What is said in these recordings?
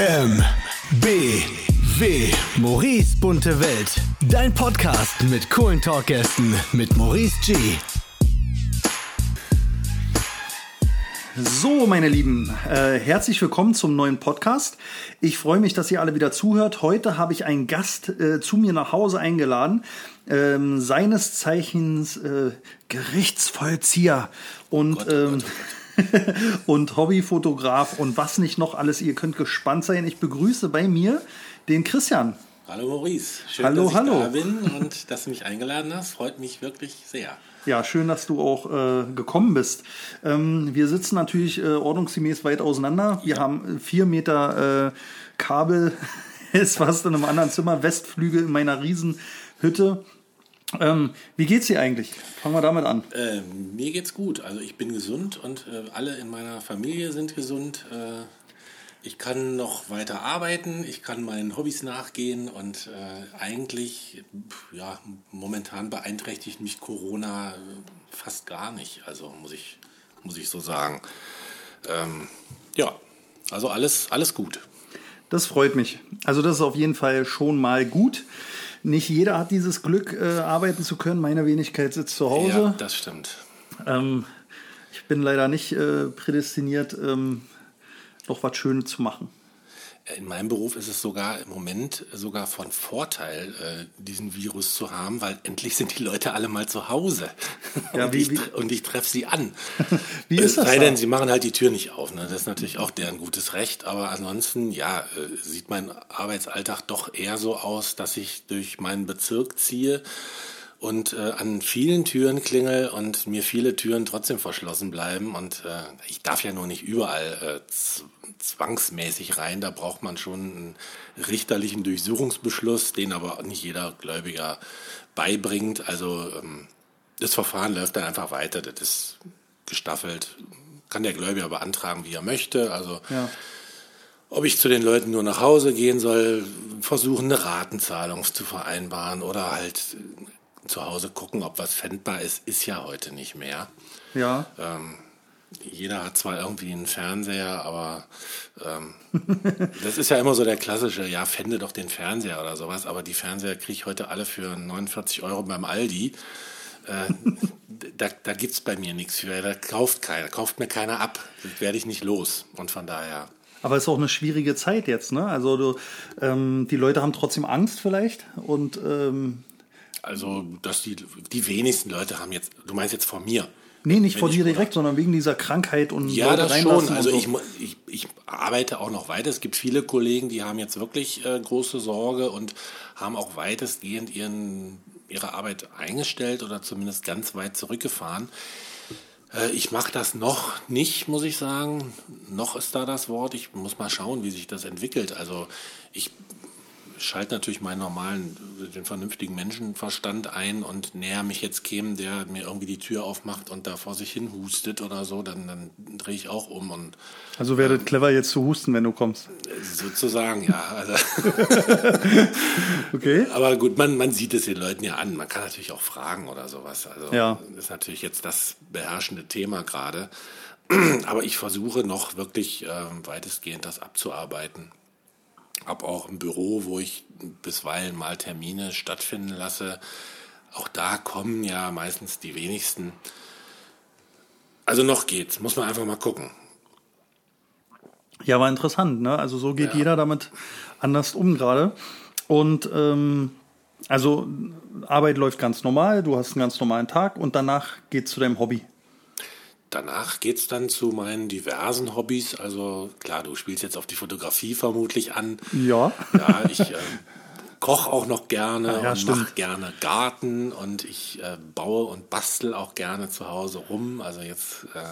M, B, W. Maurice bunte Welt. Dein Podcast mit coolen Talkgästen mit Maurice G. So, meine Lieben, äh, herzlich willkommen zum neuen Podcast. Ich freue mich, dass ihr alle wieder zuhört. Heute habe ich einen Gast äh, zu mir nach Hause eingeladen, ähm, seines Zeichens äh, Gerichtsvollzieher und Gott, oh ähm, Gott, oh und Hobbyfotograf und was nicht noch alles. Ihr könnt gespannt sein. Ich begrüße bei mir den Christian. Hallo Maurice, schön, Hallo, dass ich hallo. da bin und dass du mich eingeladen hast. Freut mich wirklich sehr. Ja, schön, dass du auch äh, gekommen bist. Ähm, wir sitzen natürlich äh, ordnungsgemäß weit auseinander. Wir haben äh, vier Meter äh, Kabel, ist fast in einem anderen Zimmer, Westflügel in meiner Riesenhütte. Ähm, wie geht's dir eigentlich? Fangen wir damit an. Äh, mir geht's gut. Also ich bin gesund und äh, alle in meiner Familie sind gesund. Äh, ich kann noch weiter arbeiten, ich kann meinen Hobbys nachgehen und äh, eigentlich, ja, momentan beeinträchtigt mich Corona äh, fast gar nicht. Also muss ich, muss ich so sagen. Ähm, ja, also alles, alles gut. Das freut mich. Also das ist auf jeden Fall schon mal gut. Nicht jeder hat dieses Glück, äh, arbeiten zu können. Meine Wenigkeit sitzt zu Hause. Ja, das stimmt. Ähm, ich bin leider nicht äh, prädestiniert, ähm, noch was Schönes zu machen. In meinem Beruf ist es sogar im Moment sogar von Vorteil, äh, diesen Virus zu haben, weil endlich sind die Leute alle mal zu Hause. Ja, und, wie- ich, wie- und ich treffe sie an. Wie ist das sei denn, sie machen halt die Tür nicht auf. Ne? Das ist natürlich auch deren gutes Recht. Aber ansonsten, ja, äh, sieht mein Arbeitsalltag doch eher so aus, dass ich durch meinen Bezirk ziehe und äh, an vielen Türen klingel und mir viele Türen trotzdem verschlossen bleiben. Und äh, ich darf ja nur nicht überall äh, zwangsmäßig rein. Da braucht man schon einen richterlichen Durchsuchungsbeschluss, den aber nicht jeder Gläubiger beibringt. Also ähm, das Verfahren läuft dann einfach weiter. Das ist gestaffelt. Kann der Gläubiger beantragen, wie er möchte. Also Ja. ob ich zu den Leuten nur nach Hause gehen soll, versuchen eine Ratenzahlung zu vereinbaren oder halt zu Hause gucken, ob was fändbar ist, ist ja heute nicht mehr. Ja. Ähm, jeder hat zwar irgendwie einen Fernseher, aber ähm, das ist ja immer so der klassische, ja, fände doch den Fernseher oder sowas, aber die Fernseher kriege ich heute alle für 49 Euro beim Aldi. Äh, da da gibt es bei mir nichts für, da kauft keiner, kauft mir keiner ab, das werde ich nicht los. Und von daher, Aber es ist auch eine schwierige Zeit jetzt, ne? Also du, ähm, die Leute haben trotzdem Angst vielleicht und ähm, also, dass die, die wenigsten Leute haben jetzt, du meinst jetzt von mir, nee, nicht vor dir direkt, sondern wegen dieser Krankheit und Ja, Leute das schon. Also so. ich, ich, ich arbeite auch noch weiter. Es gibt viele Kollegen, die haben jetzt wirklich äh, große Sorge und haben auch weitestgehend ihren, ihre Arbeit eingestellt oder zumindest ganz weit zurückgefahren. Äh, ich mache das noch nicht, muss ich sagen. Noch ist da das Wort. Ich muss mal schauen, wie sich das entwickelt. Also ich schalte natürlich meinen normalen, den vernünftigen Menschenverstand ein und näher mich jetzt käme, der mir irgendwie die Tür aufmacht und da vor sich hin hustet oder so, dann, dann drehe ich auch um und also wäre das clever jetzt zu husten, wenn du kommst. sozusagen, ja. Also, Okay. aber gut, man, man sieht es den Leuten ja an. Man kann natürlich auch fragen oder sowas. Also Ja. das ist natürlich jetzt das beherrschende Thema gerade. Aber ich versuche noch wirklich ähm, weitestgehend das abzuarbeiten. Hab auch ein Büro, wo ich bisweilen mal Termine stattfinden lasse. Auch da kommen ja meistens die wenigsten. Also noch geht's, muss man einfach mal gucken. Ja, war interessant, ne? Also so geht Ja. jeder damit anders um gerade. Und ähm, also Arbeit läuft ganz normal, du hast einen ganz normalen Tag und danach geht's zu deinem Hobby. Danach geht's dann zu meinen diversen Hobbys. Also klar, du spielst jetzt auf die Fotografie vermutlich an. Ja. Ja, ich äh, koche auch noch gerne Ah, ja, und mache gerne Garten und ich äh, baue und bastel auch gerne zu Hause rum. Also jetzt äh,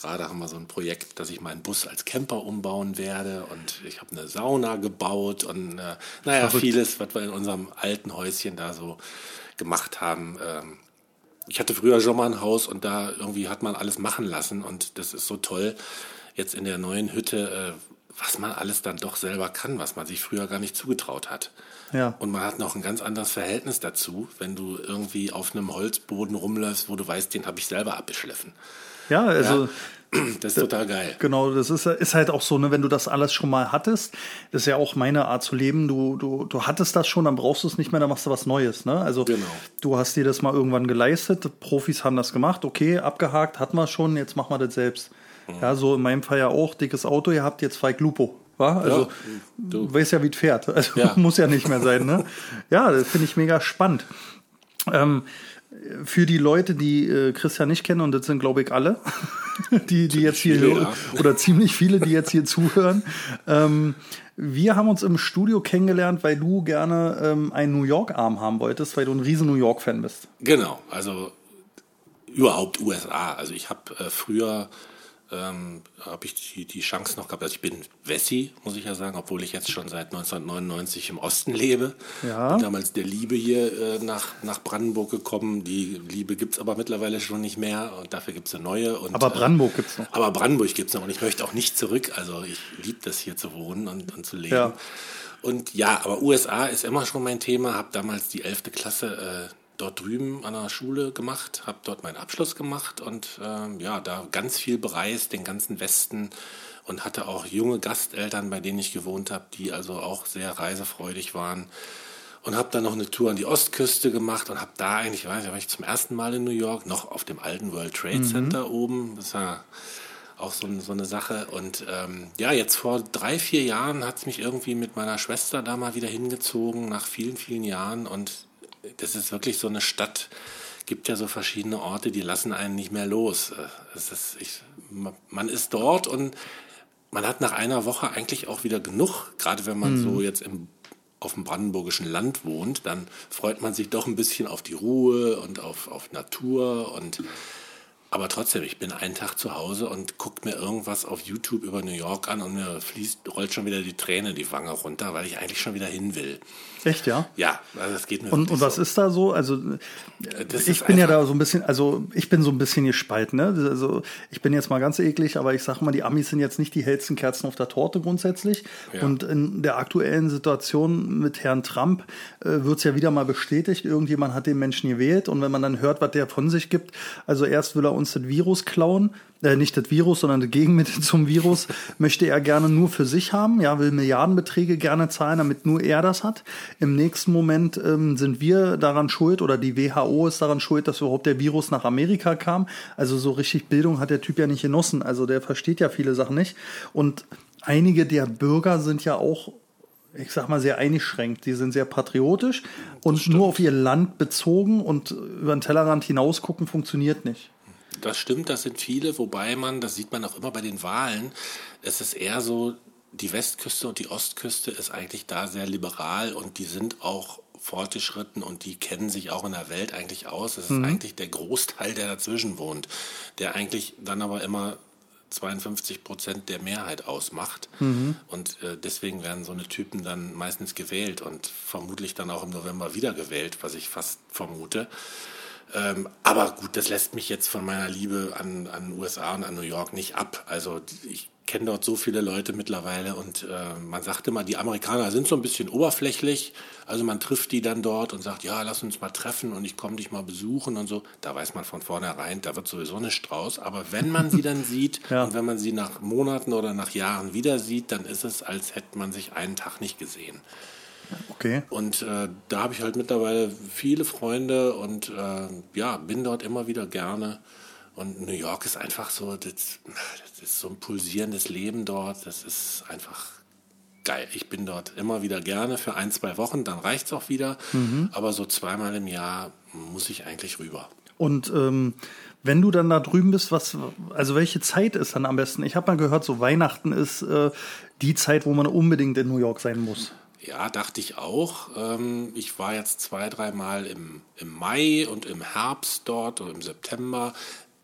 gerade haben wir so ein Projekt, dass ich meinen Bus als Camper umbauen werde und ich habe eine Sauna gebaut und äh, naja, Verrückt. vieles, was wir in unserem alten Häuschen da so gemacht haben. Ähm, ich hatte früher schon mal ein Haus und da irgendwie hat man alles machen lassen und das ist so toll. Jetzt in der neuen Hütte was man alles dann doch selber kann, was man sich früher gar nicht zugetraut hat. Ja. Und man hat noch ein ganz anderes Verhältnis dazu, wenn du irgendwie auf einem Holzboden rumläufst, wo du weißt, den habe ich selber abgeschliffen. Ja, also. Ja. Das ist total geil. Genau, das ist, ist halt auch so, ne, wenn du das alles schon mal hattest, das ist ja auch meine Art zu leben. Du, du, du hattest das schon, dann brauchst du es nicht mehr, dann machst du was Neues. Ne? Also Genau. du hast dir das mal irgendwann geleistet, Profis haben das gemacht, okay, abgehakt, hatten wir schon, jetzt machen wir das selbst. Mhm. Ja, so in meinem Fall ja auch, dickes Auto, ihr habt jetzt zwei Lupo. Wa? Also du. du weißt ja, wie es fährt. Also Ja. muss ja nicht mehr sein. Ne? ja, das finde ich mega spannend. Ähm, für die Leute, die äh, Christian nicht kennen, und das sind, glaube ich, alle, die, die jetzt hier, viele, ja. oder ziemlich viele, die jetzt hier zuhören. Ähm, wir haben uns im Studio kennengelernt, weil du gerne ähm, einen New York-Arm haben wolltest, weil du ein riesen New York-Fan bist. Genau, also überhaupt USA. Also ich habe äh, früher ähm, habe ich die, die Chance noch gehabt, also ich bin Wessi, muss ich ja sagen, obwohl ich jetzt schon seit 1999 im Osten lebe. Ja. Bin damals der Liebe hier äh, nach, nach Brandenburg gekommen. Die Liebe gibt's aber mittlerweile schon nicht mehr und dafür gibt's eine neue. Und, Aber Brandenburg gibt's noch. Äh, aber Brandenburg gibt's noch und ich möchte auch nicht zurück. Also ich liebe das hier zu wohnen und, und zu leben. Ja. Und ja, aber USA ist immer schon mein Thema. Habe damals die 11. Klasse äh, dort drüben an der Schule gemacht, habe dort meinen Abschluss gemacht und ähm, ja, da ganz viel bereist, den ganzen Westen und hatte auch junge Gasteltern, bei denen ich gewohnt habe, die also auch sehr reisefreudig waren. Und habe dann noch eine Tour an die Ostküste gemacht und habe da eigentlich, weiß ich, war ich zum ersten Mal in New York, noch auf dem alten World Trade Center oben. Das war auch so, so eine Sache. Und ähm, ja, jetzt vor drei, vier Jahren hat es mich irgendwie mit meiner Schwester da mal wieder hingezogen, nach vielen, vielen Jahren. Und das ist wirklich so eine Stadt, gibt ja so verschiedene Orte, die lassen einen nicht mehr los. Äh, ist, ich, man ist dort und man hat nach einer Woche eigentlich auch wieder genug, gerade wenn man so jetzt im, auf dem brandenburgischen Land wohnt, dann freut man sich doch ein bisschen auf die Ruhe und auf, auf Natur und aber trotzdem, ich bin einen Tag zu Hause und gucke mir irgendwas auf YouTube über New York an und mir fließt, rollt schon wieder die Träne die Wange runter, weil ich eigentlich schon wieder hin will. Echt, ja? Ja, also das geht mir Und, und was so. ist da so? Also Das ich bin ja da so ein bisschen, also ich bin so ein bisschen gespalten. Ne? Also ich bin jetzt mal ganz eklig, aber ich sag mal, die Amis sind jetzt nicht die hellsten Kerzen auf der Torte grundsätzlich. Ja. Und in der aktuellen Situation mit Herrn Trump äh, wird's ja wieder mal bestätigt, irgendjemand hat den Menschen gewählt. Und wenn man dann hört, was der von sich gibt, also erst will er uns das Virus klauen, äh, nicht das Virus, sondern das Gegenmittel zum Virus, möchte er gerne nur für sich haben, ja, will Milliardenbeträge gerne zahlen, damit nur er das hat. Im nächsten Moment ähm, sind wir daran schuld oder die WHO ist daran schuld, dass überhaupt der Virus nach Amerika kam. Also so richtig Bildung hat der Typ ja nicht genossen. Also der versteht ja viele Sachen nicht. Und einige der Bürger sind ja auch ich sag mal, sehr eingeschränkt. Die sind sehr patriotisch und nur auf ihr Land bezogen und über den Tellerrand hinaus gucken funktioniert nicht. Das stimmt, das sind viele, wobei man, das sieht man auch immer bei den Wahlen, es ist eher so, die Westküste und die Ostküste ist eigentlich da sehr liberal und die sind auch fortgeschritten und die kennen sich auch in der Welt eigentlich aus. Es ist eigentlich der Großteil, der dazwischen wohnt, der eigentlich dann aber immer 52 Prozent der Mehrheit ausmacht. Und äh, deswegen werden so eine Typen dann meistens gewählt und vermutlich dann auch im November wieder gewählt, was ich fast vermute. Ähm, aber gut, das lässt mich jetzt von meiner Liebe an, an USA und an New York nicht ab. Also ich kenne dort so viele Leute mittlerweile und äh, man sagt immer, die Amerikaner sind so ein bisschen oberflächlich. Also man trifft die dann dort und sagt, ja, lass uns mal treffen und ich komme dich mal besuchen und so. Da weiß man von vornherein, da wird sowieso eine Strauß. Aber wenn man sie dann sieht Ja. und wenn man sie nach Monaten oder nach Jahren wieder sieht, dann ist es, als hätte man sich einen Tag nicht gesehen. Okay. Und äh, da habe ich halt mittlerweile viele Freunde und äh, ja, bin dort immer wieder gerne. Und New York ist einfach so, das, das ist so ein pulsierendes Leben dort. Das ist einfach geil. Ich bin dort immer wieder gerne für ein, zwei Wochen, dann reicht's auch wieder. Aber so zweimal im Jahr muss ich eigentlich rüber. Und ähm, wenn du dann da drüben bist, was, also welche Zeit ist dann am besten? Ich habe mal gehört, so Weihnachten ist äh, die Zeit, wo man unbedingt in New York sein muss. Ja, dachte ich auch. Ähm, ich war jetzt zwei, dreimal im, im Mai und im Herbst dort oder im September,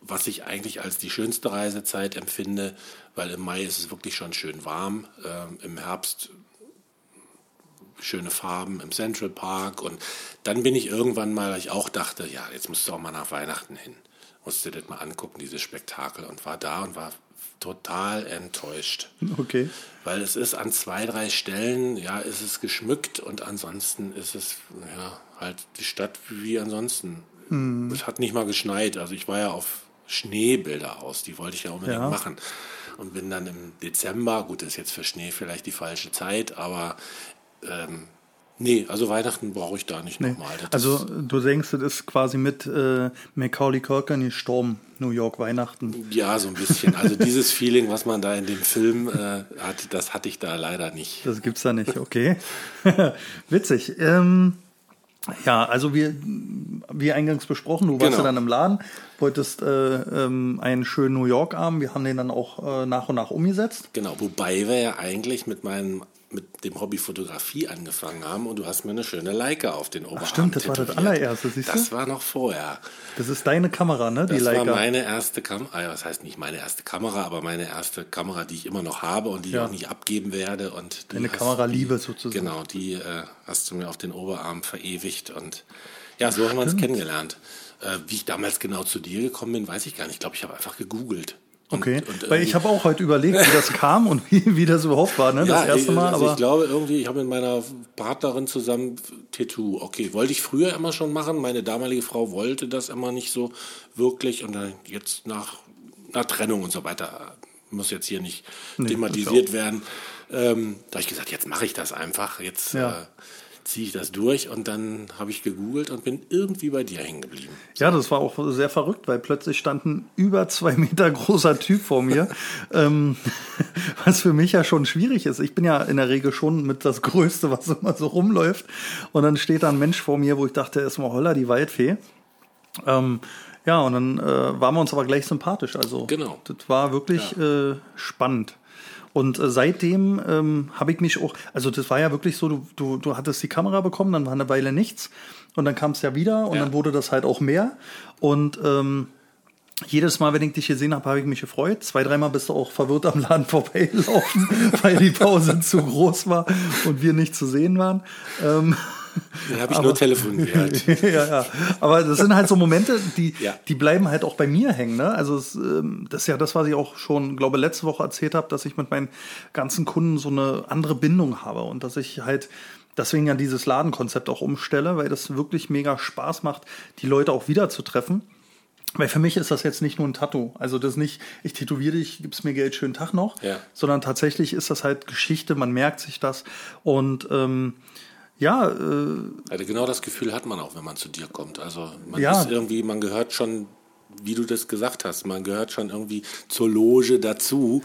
was ich eigentlich als die schönste Reisezeit empfinde, weil im Mai ist es wirklich schon schön warm. Ähm, Im Herbst schöne Farben im Central Park und dann bin ich irgendwann mal, weil ich auch dachte, ja, jetzt musst du auch mal nach Weihnachten hin. Musste das mal angucken, dieses Spektakel und war da und war total enttäuscht. Okay. Weil es ist an zwei, drei Stellen, ja, ist es geschmückt und ansonsten ist es, ja, halt die Stadt wie ansonsten. Hm. Es hat nicht mal geschneit. Also ich war ja auf Schneebilder aus, die wollte ich ja unbedingt Ja. machen. Und bin dann im Dezember, gut, das ist jetzt für Schnee vielleicht die falsche Zeit, aber ähm, nee, also Weihnachten brauche ich da nicht Nee. nochmal. Also du denkst, das ist quasi mit äh, Macaulay Culkin gestorben, New York Weihnachten. Ja, so ein bisschen. Also dieses Feeling, was man da in dem Film äh, hat, das hatte ich da leider nicht. Das gibt's da nicht, okay. Witzig. Ähm, ja, also wir, wie eingangs besprochen, du warst Genau. ja dann im Laden, wolltest äh, ähm, einen schönen New York Abend. Wir haben den dann auch äh, nach und nach umgesetzt. Genau, wobei wir ja eigentlich mit meinem mit dem Hobby Fotografie angefangen haben und du hast mir eine schöne Leica auf den Oberarm stimmt, das war das tätowiert. allererste, siehst du? Das war noch vorher. Das ist deine Kamera, ne? Die Das Leica. war meine erste Kamera, das heißt nicht meine erste Kamera, aber meine erste Kamera, die ich immer noch habe und die Ja. ich auch nicht abgeben werde. Und hast- Kameraliebe sozusagen. Genau, die äh, hast du mir auf den Oberarm verewigt und ja, so haben wir uns kennengelernt. Äh, wie ich damals genau zu dir gekommen bin, weiß ich gar nicht. Ich glaube, ich habe einfach gegoogelt. Okay, und weil ich habe auch heute überlegt, wie das kam und wie, wie das überhaupt war, ne? Das ja, erste Mal, also aber ich glaube irgendwie, ich habe mit meiner Partnerin zusammen Tattoo. Okay, wollte ich früher immer schon machen. Meine damalige Frau wollte das immer nicht so wirklich und dann jetzt nach, nach Trennung und so weiter muss jetzt hier nicht thematisiert werden. Ähm, da habe ich gesagt, jetzt mache ich das einfach. Jetzt Ja. äh, ziehe ich das durch und dann habe ich gegoogelt und bin irgendwie bei dir hängen geblieben. Ja, das war auch sehr verrückt, weil plötzlich stand ein über zwei Meter großer Typ vor mir, ähm, was für mich ja schon schwierig ist. Ich bin ja in der Regel schon mit das Größte, was immer so rumläuft. Und dann steht da ein Mensch vor mir, wo ich dachte, er ist mal Holla, die Waldfee. Ähm, ja, und dann äh, waren wir uns aber gleich sympathisch. Also Genau. das war wirklich äh, spannend. Und äh, seitdem ähm, habe ich mich auch, also das war ja wirklich so, du, du, du hattest die Kamera bekommen, dann war eine Weile nichts und dann kam es ja wieder und Ja. dann wurde das halt auch mehr. Und ähm, jedes Mal, wenn ich dich gesehen habe, habe ich mich gefreut. Zwei, dreimal bist du auch verwirrt am Laden vorbeigelaufen, weil die Pause zu groß war und wir nicht zu sehen waren. Ähm, Dann habe ich nur telefoniert. ja, ja. Aber das sind halt so Momente, die, Ja. die bleiben halt auch bei mir hängen. Ne? Also es, ähm, das ist ja das, was ich auch schon, glaube letzte Woche erzählt habe, dass ich mit meinen ganzen Kunden so eine andere Bindung habe und dass ich halt deswegen ja dieses Ladenkonzept auch umstelle, weil das wirklich mega Spaß macht, die Leute auch wieder zu treffen. Weil für mich ist das jetzt nicht nur ein Tattoo. Also das ist nicht, ich tätowiere dich, gib's mir Geld, schönen Tag noch. Ja. Sondern tatsächlich ist das halt Geschichte, man merkt sich das. Und ähm, ja, äh, Also genau das Gefühl hat man auch, wenn man zu dir kommt. Also man Ja. ist irgendwie, man gehört schon, wie du das gesagt hast, man gehört schon irgendwie zur Loge dazu.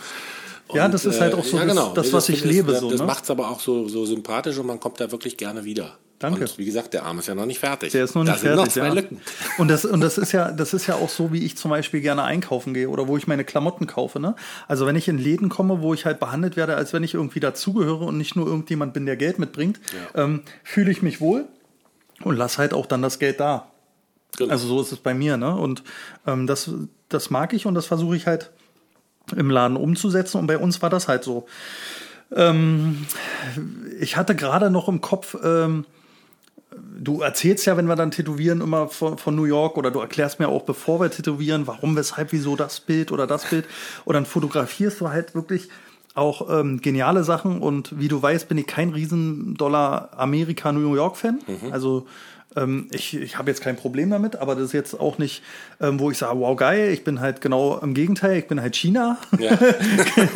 Ja, das ist halt auch so das- das, was ich finde lebe, Das, so, das ne? macht es aber auch so, so sympathisch und man kommt da wirklich gerne wieder. Danke. Und wie gesagt, der Arm ist ja noch nicht fertig. Der ist noch nicht da sind fertig. noch zwei ja. Lücken. Und das, und das ist ja, das ist ja auch so, wie ich zum Beispiel gerne einkaufen gehe oder wo ich meine Klamotten kaufe. Ne? Also wenn ich in Läden komme, wo ich halt behandelt werde, als wenn ich irgendwie dazugehöre und nicht nur irgendjemand bin, der Geld mitbringt, Ja. ähm, fühle ich mich wohl und lass halt auch dann das Geld da. Genau. Also so ist es bei mir, ne? Und ähm, das, das mag ich und das versuche ich halt im Laden umzusetzen. Und bei uns war das halt so. Ähm, ich hatte gerade noch im Kopf, ähm, du erzählst ja, wenn wir dann tätowieren, immer von, von New York oder du erklärst mir auch, bevor wir tätowieren, warum, weshalb, wieso das Bild oder das Bild. Und dann fotografierst du halt wirklich auch ähm, geniale Sachen. Und wie du weißt, bin ich kein Riesendollar Amerika-New York-Fan. Also ähm, ich, ich habe jetzt kein Problem damit, aber das ist jetzt auch nicht, ähm, wo ich sage, wow, geil, ich bin halt genau im Gegenteil, ich bin halt China. Ja.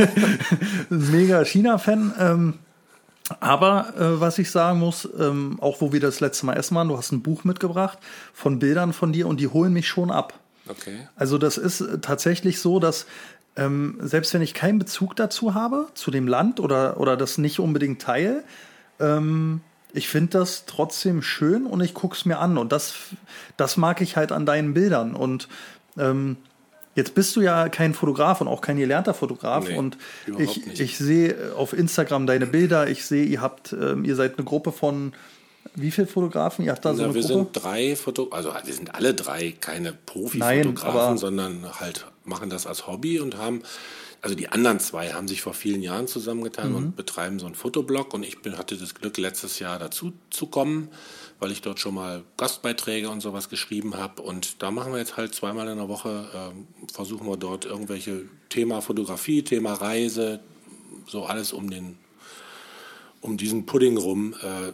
Mega China-Fan. Aber äh, was ich sagen muss, ähm, auch wo wir das letzte Mal essen waren, du hast ein Buch mitgebracht von Bildern von dir und die holen mich schon ab. Okay. Also das ist äh, tatsächlich so, dass ähm, selbst wenn ich keinen Bezug dazu habe, zu dem Land oder, oder das nicht unbedingt teile, ähm, ich finde das trotzdem schön und ich gucke es mir an. Und das, das mag ich halt an deinen Bildern. Und ähm, jetzt bist du ja kein Fotograf und auch kein gelernter Fotograf. Nee, und ich, nicht. ich sehe auf Instagram deine Bilder. Ich sehe, ihr habt, ähm, ihr seid eine Gruppe von wie viele Fotografen? Ihr habt da so Na, eine wir Gruppe? sind drei Foto, also wir sind alle drei keine Profi-Fotografen, sondern halt machen das als Hobby und haben also die anderen zwei haben sich vor vielen Jahren zusammengetan und betreiben so einen Fotoblog und ich bin, hatte das Glück, letztes Jahr dazu zu kommen, weil ich dort schon mal Gastbeiträge und sowas geschrieben habe und da machen wir jetzt halt zweimal in der Woche, ähm, versuchen wir dort irgendwelche Thema Fotografie, Thema Reise, so alles um den um diesen Pudding rum äh,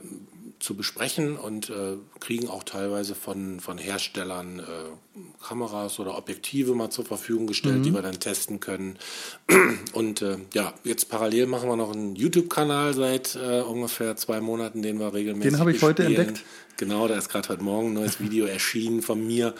zu besprechen und äh, kriegen auch teilweise von, von Herstellern äh, Kameras oder Objektive mal zur Verfügung gestellt, die wir dann testen können. Und äh, ja, jetzt parallel machen wir noch einen YouTube-Kanal seit äh, ungefähr zwei Monaten, den wir regelmäßig Den habe ich heute bespielen. entdeckt. Genau, da ist gerade heute Morgen ein neues Video erschienen von mir.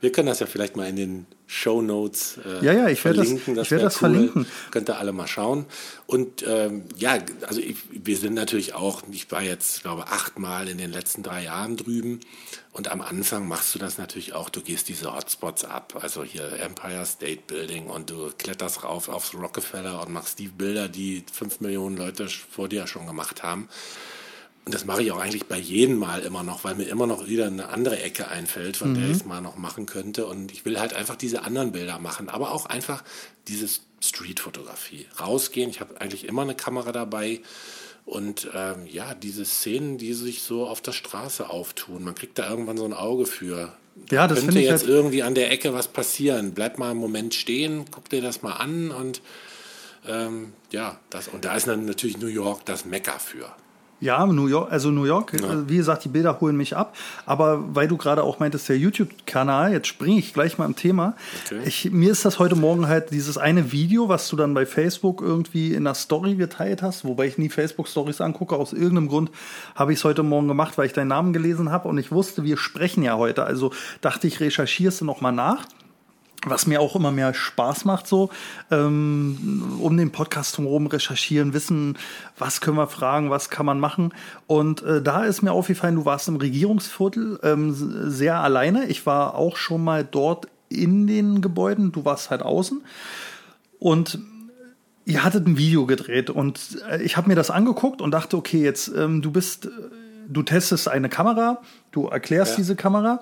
Wir können das ja vielleicht mal in den Show Notes äh, Ja, ja, ich werde das- verlinken. ich werde das verlinken. Könnt ihr alle mal schauen. Und ähm, ja, also ich, wir sind natürlich auch, ich war jetzt, glaube achtmal in den letzten drei Jahren drüben. Und am Anfang machst du das natürlich auch, du gehst diese Hotspots ab, also hier Empire State Building und du kletterst rauf aufs Rockefeller und machst die Bilder, die fünf Millionen Leute vor dir schon gemacht haben. Und das mache ich auch eigentlich bei jedem Mal immer noch, weil mir immer noch wieder eine andere Ecke einfällt, von der ich es mal noch machen könnte. Und ich will halt einfach diese anderen Bilder machen, aber auch einfach dieses Street-Fotografie. Rausgehen, ich habe eigentlich immer eine Kamera dabei. Und ähm, ja, diese Szenen, die sich so auf der Straße auftun, man kriegt da irgendwann so ein Auge für. Ja, das Könnte jetzt halt- irgendwie an der Ecke was passieren. Bleib mal einen Moment stehen, guck dir das mal an und ähm, ja, das, und da ist dann natürlich New York das Mekka für. Ja, New York, also New York, Ja. äh, wie gesagt, die Bilder holen mich ab. Aber weil du gerade auch meintest, der YouTube-Kanal, jetzt springe ich gleich mal im Thema. Okay. Ich, mir ist das heute Morgen halt dieses eine Video, was du dann bei Facebook irgendwie in der Story geteilt hast, wobei ich nie Facebook-Stories angucke. Aus irgendeinem Grund habe ich es heute Morgen gemacht, weil ich deinen Namen gelesen habe und ich wusste, wir sprechen ja heute. Also dachte ich, recherchierst du noch mal nach was mir auch immer mehr Spaß macht, so ähm, um den Podcast herum recherchieren, wissen, was können wir fragen, was kann man machen. Und äh, da ist mir aufgefallen, du warst im Regierungsviertel ähm, sehr alleine. Ich war auch schon mal dort in den Gebäuden, du warst halt außen. Und ihr hattet ein Video gedreht und äh, ich habe mir das angeguckt und dachte, okay, jetzt ähm, du bist, du testest eine Kamera, du erklärst Ja. diese Kamera.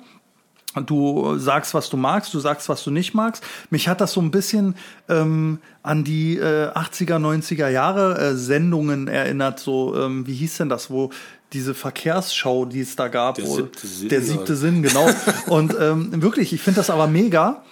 Du sagst, was du magst, du sagst, was du nicht magst. Mich hat das so ein bisschen ähm, an die äh, 80er, 90er Jahre äh, Sendungen erinnert. So, ähm, wie hieß denn das, wo diese Verkehrsschau, die es da gab, Der siebte Sinn, der siebte Sinn, genau. Und ähm, wirklich, ich finde das aber mega,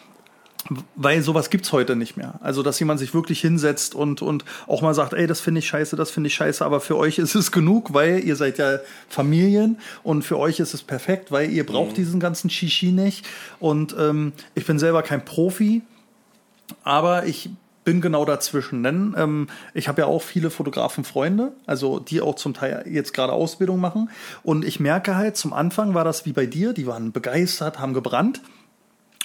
weil sowas gibt's heute nicht mehr. Also, dass jemand sich wirklich hinsetzt und, und auch mal sagt, ey, das finde ich scheiße, das finde ich scheiße, aber für euch ist es genug, weil ihr seid ja Familien und für euch ist es perfekt, weil ihr braucht diesen ganzen Shishi nicht. Und ähm, ich bin selber kein Profi, aber ich bin genau dazwischen, denn ähm, ich habe ja auch viele Fotografen-Freunde, also die auch zum Teil jetzt gerade Ausbildung machen. Und ich merke halt, zum Anfang war das wie bei dir, die waren begeistert, haben gebrannt.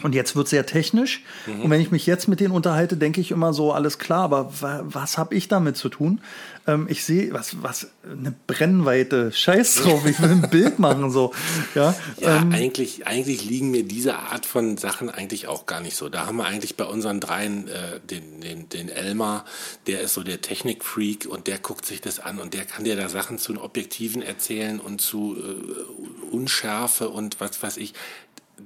Und jetzt wird sehr technisch. Und wenn ich mich jetzt mit denen unterhalte, denke ich immer so, alles klar, aber wa was habe ich damit zu tun? Ähm, ich sehe, was, was, eine Brennweite, scheiß drauf, ich will ein Bild machen, so. Ja, Ja, ähm, eigentlich, eigentlich liegen mir diese Art von Sachen eigentlich auch gar nicht so. Da haben wir eigentlich bei unseren dreien äh, den, den, den Elmar, der ist so der Technikfreak und der guckt sich das an und der kann dir da Sachen zu den Objektiven erzählen und zu äh, Unschärfe und was weiß ich.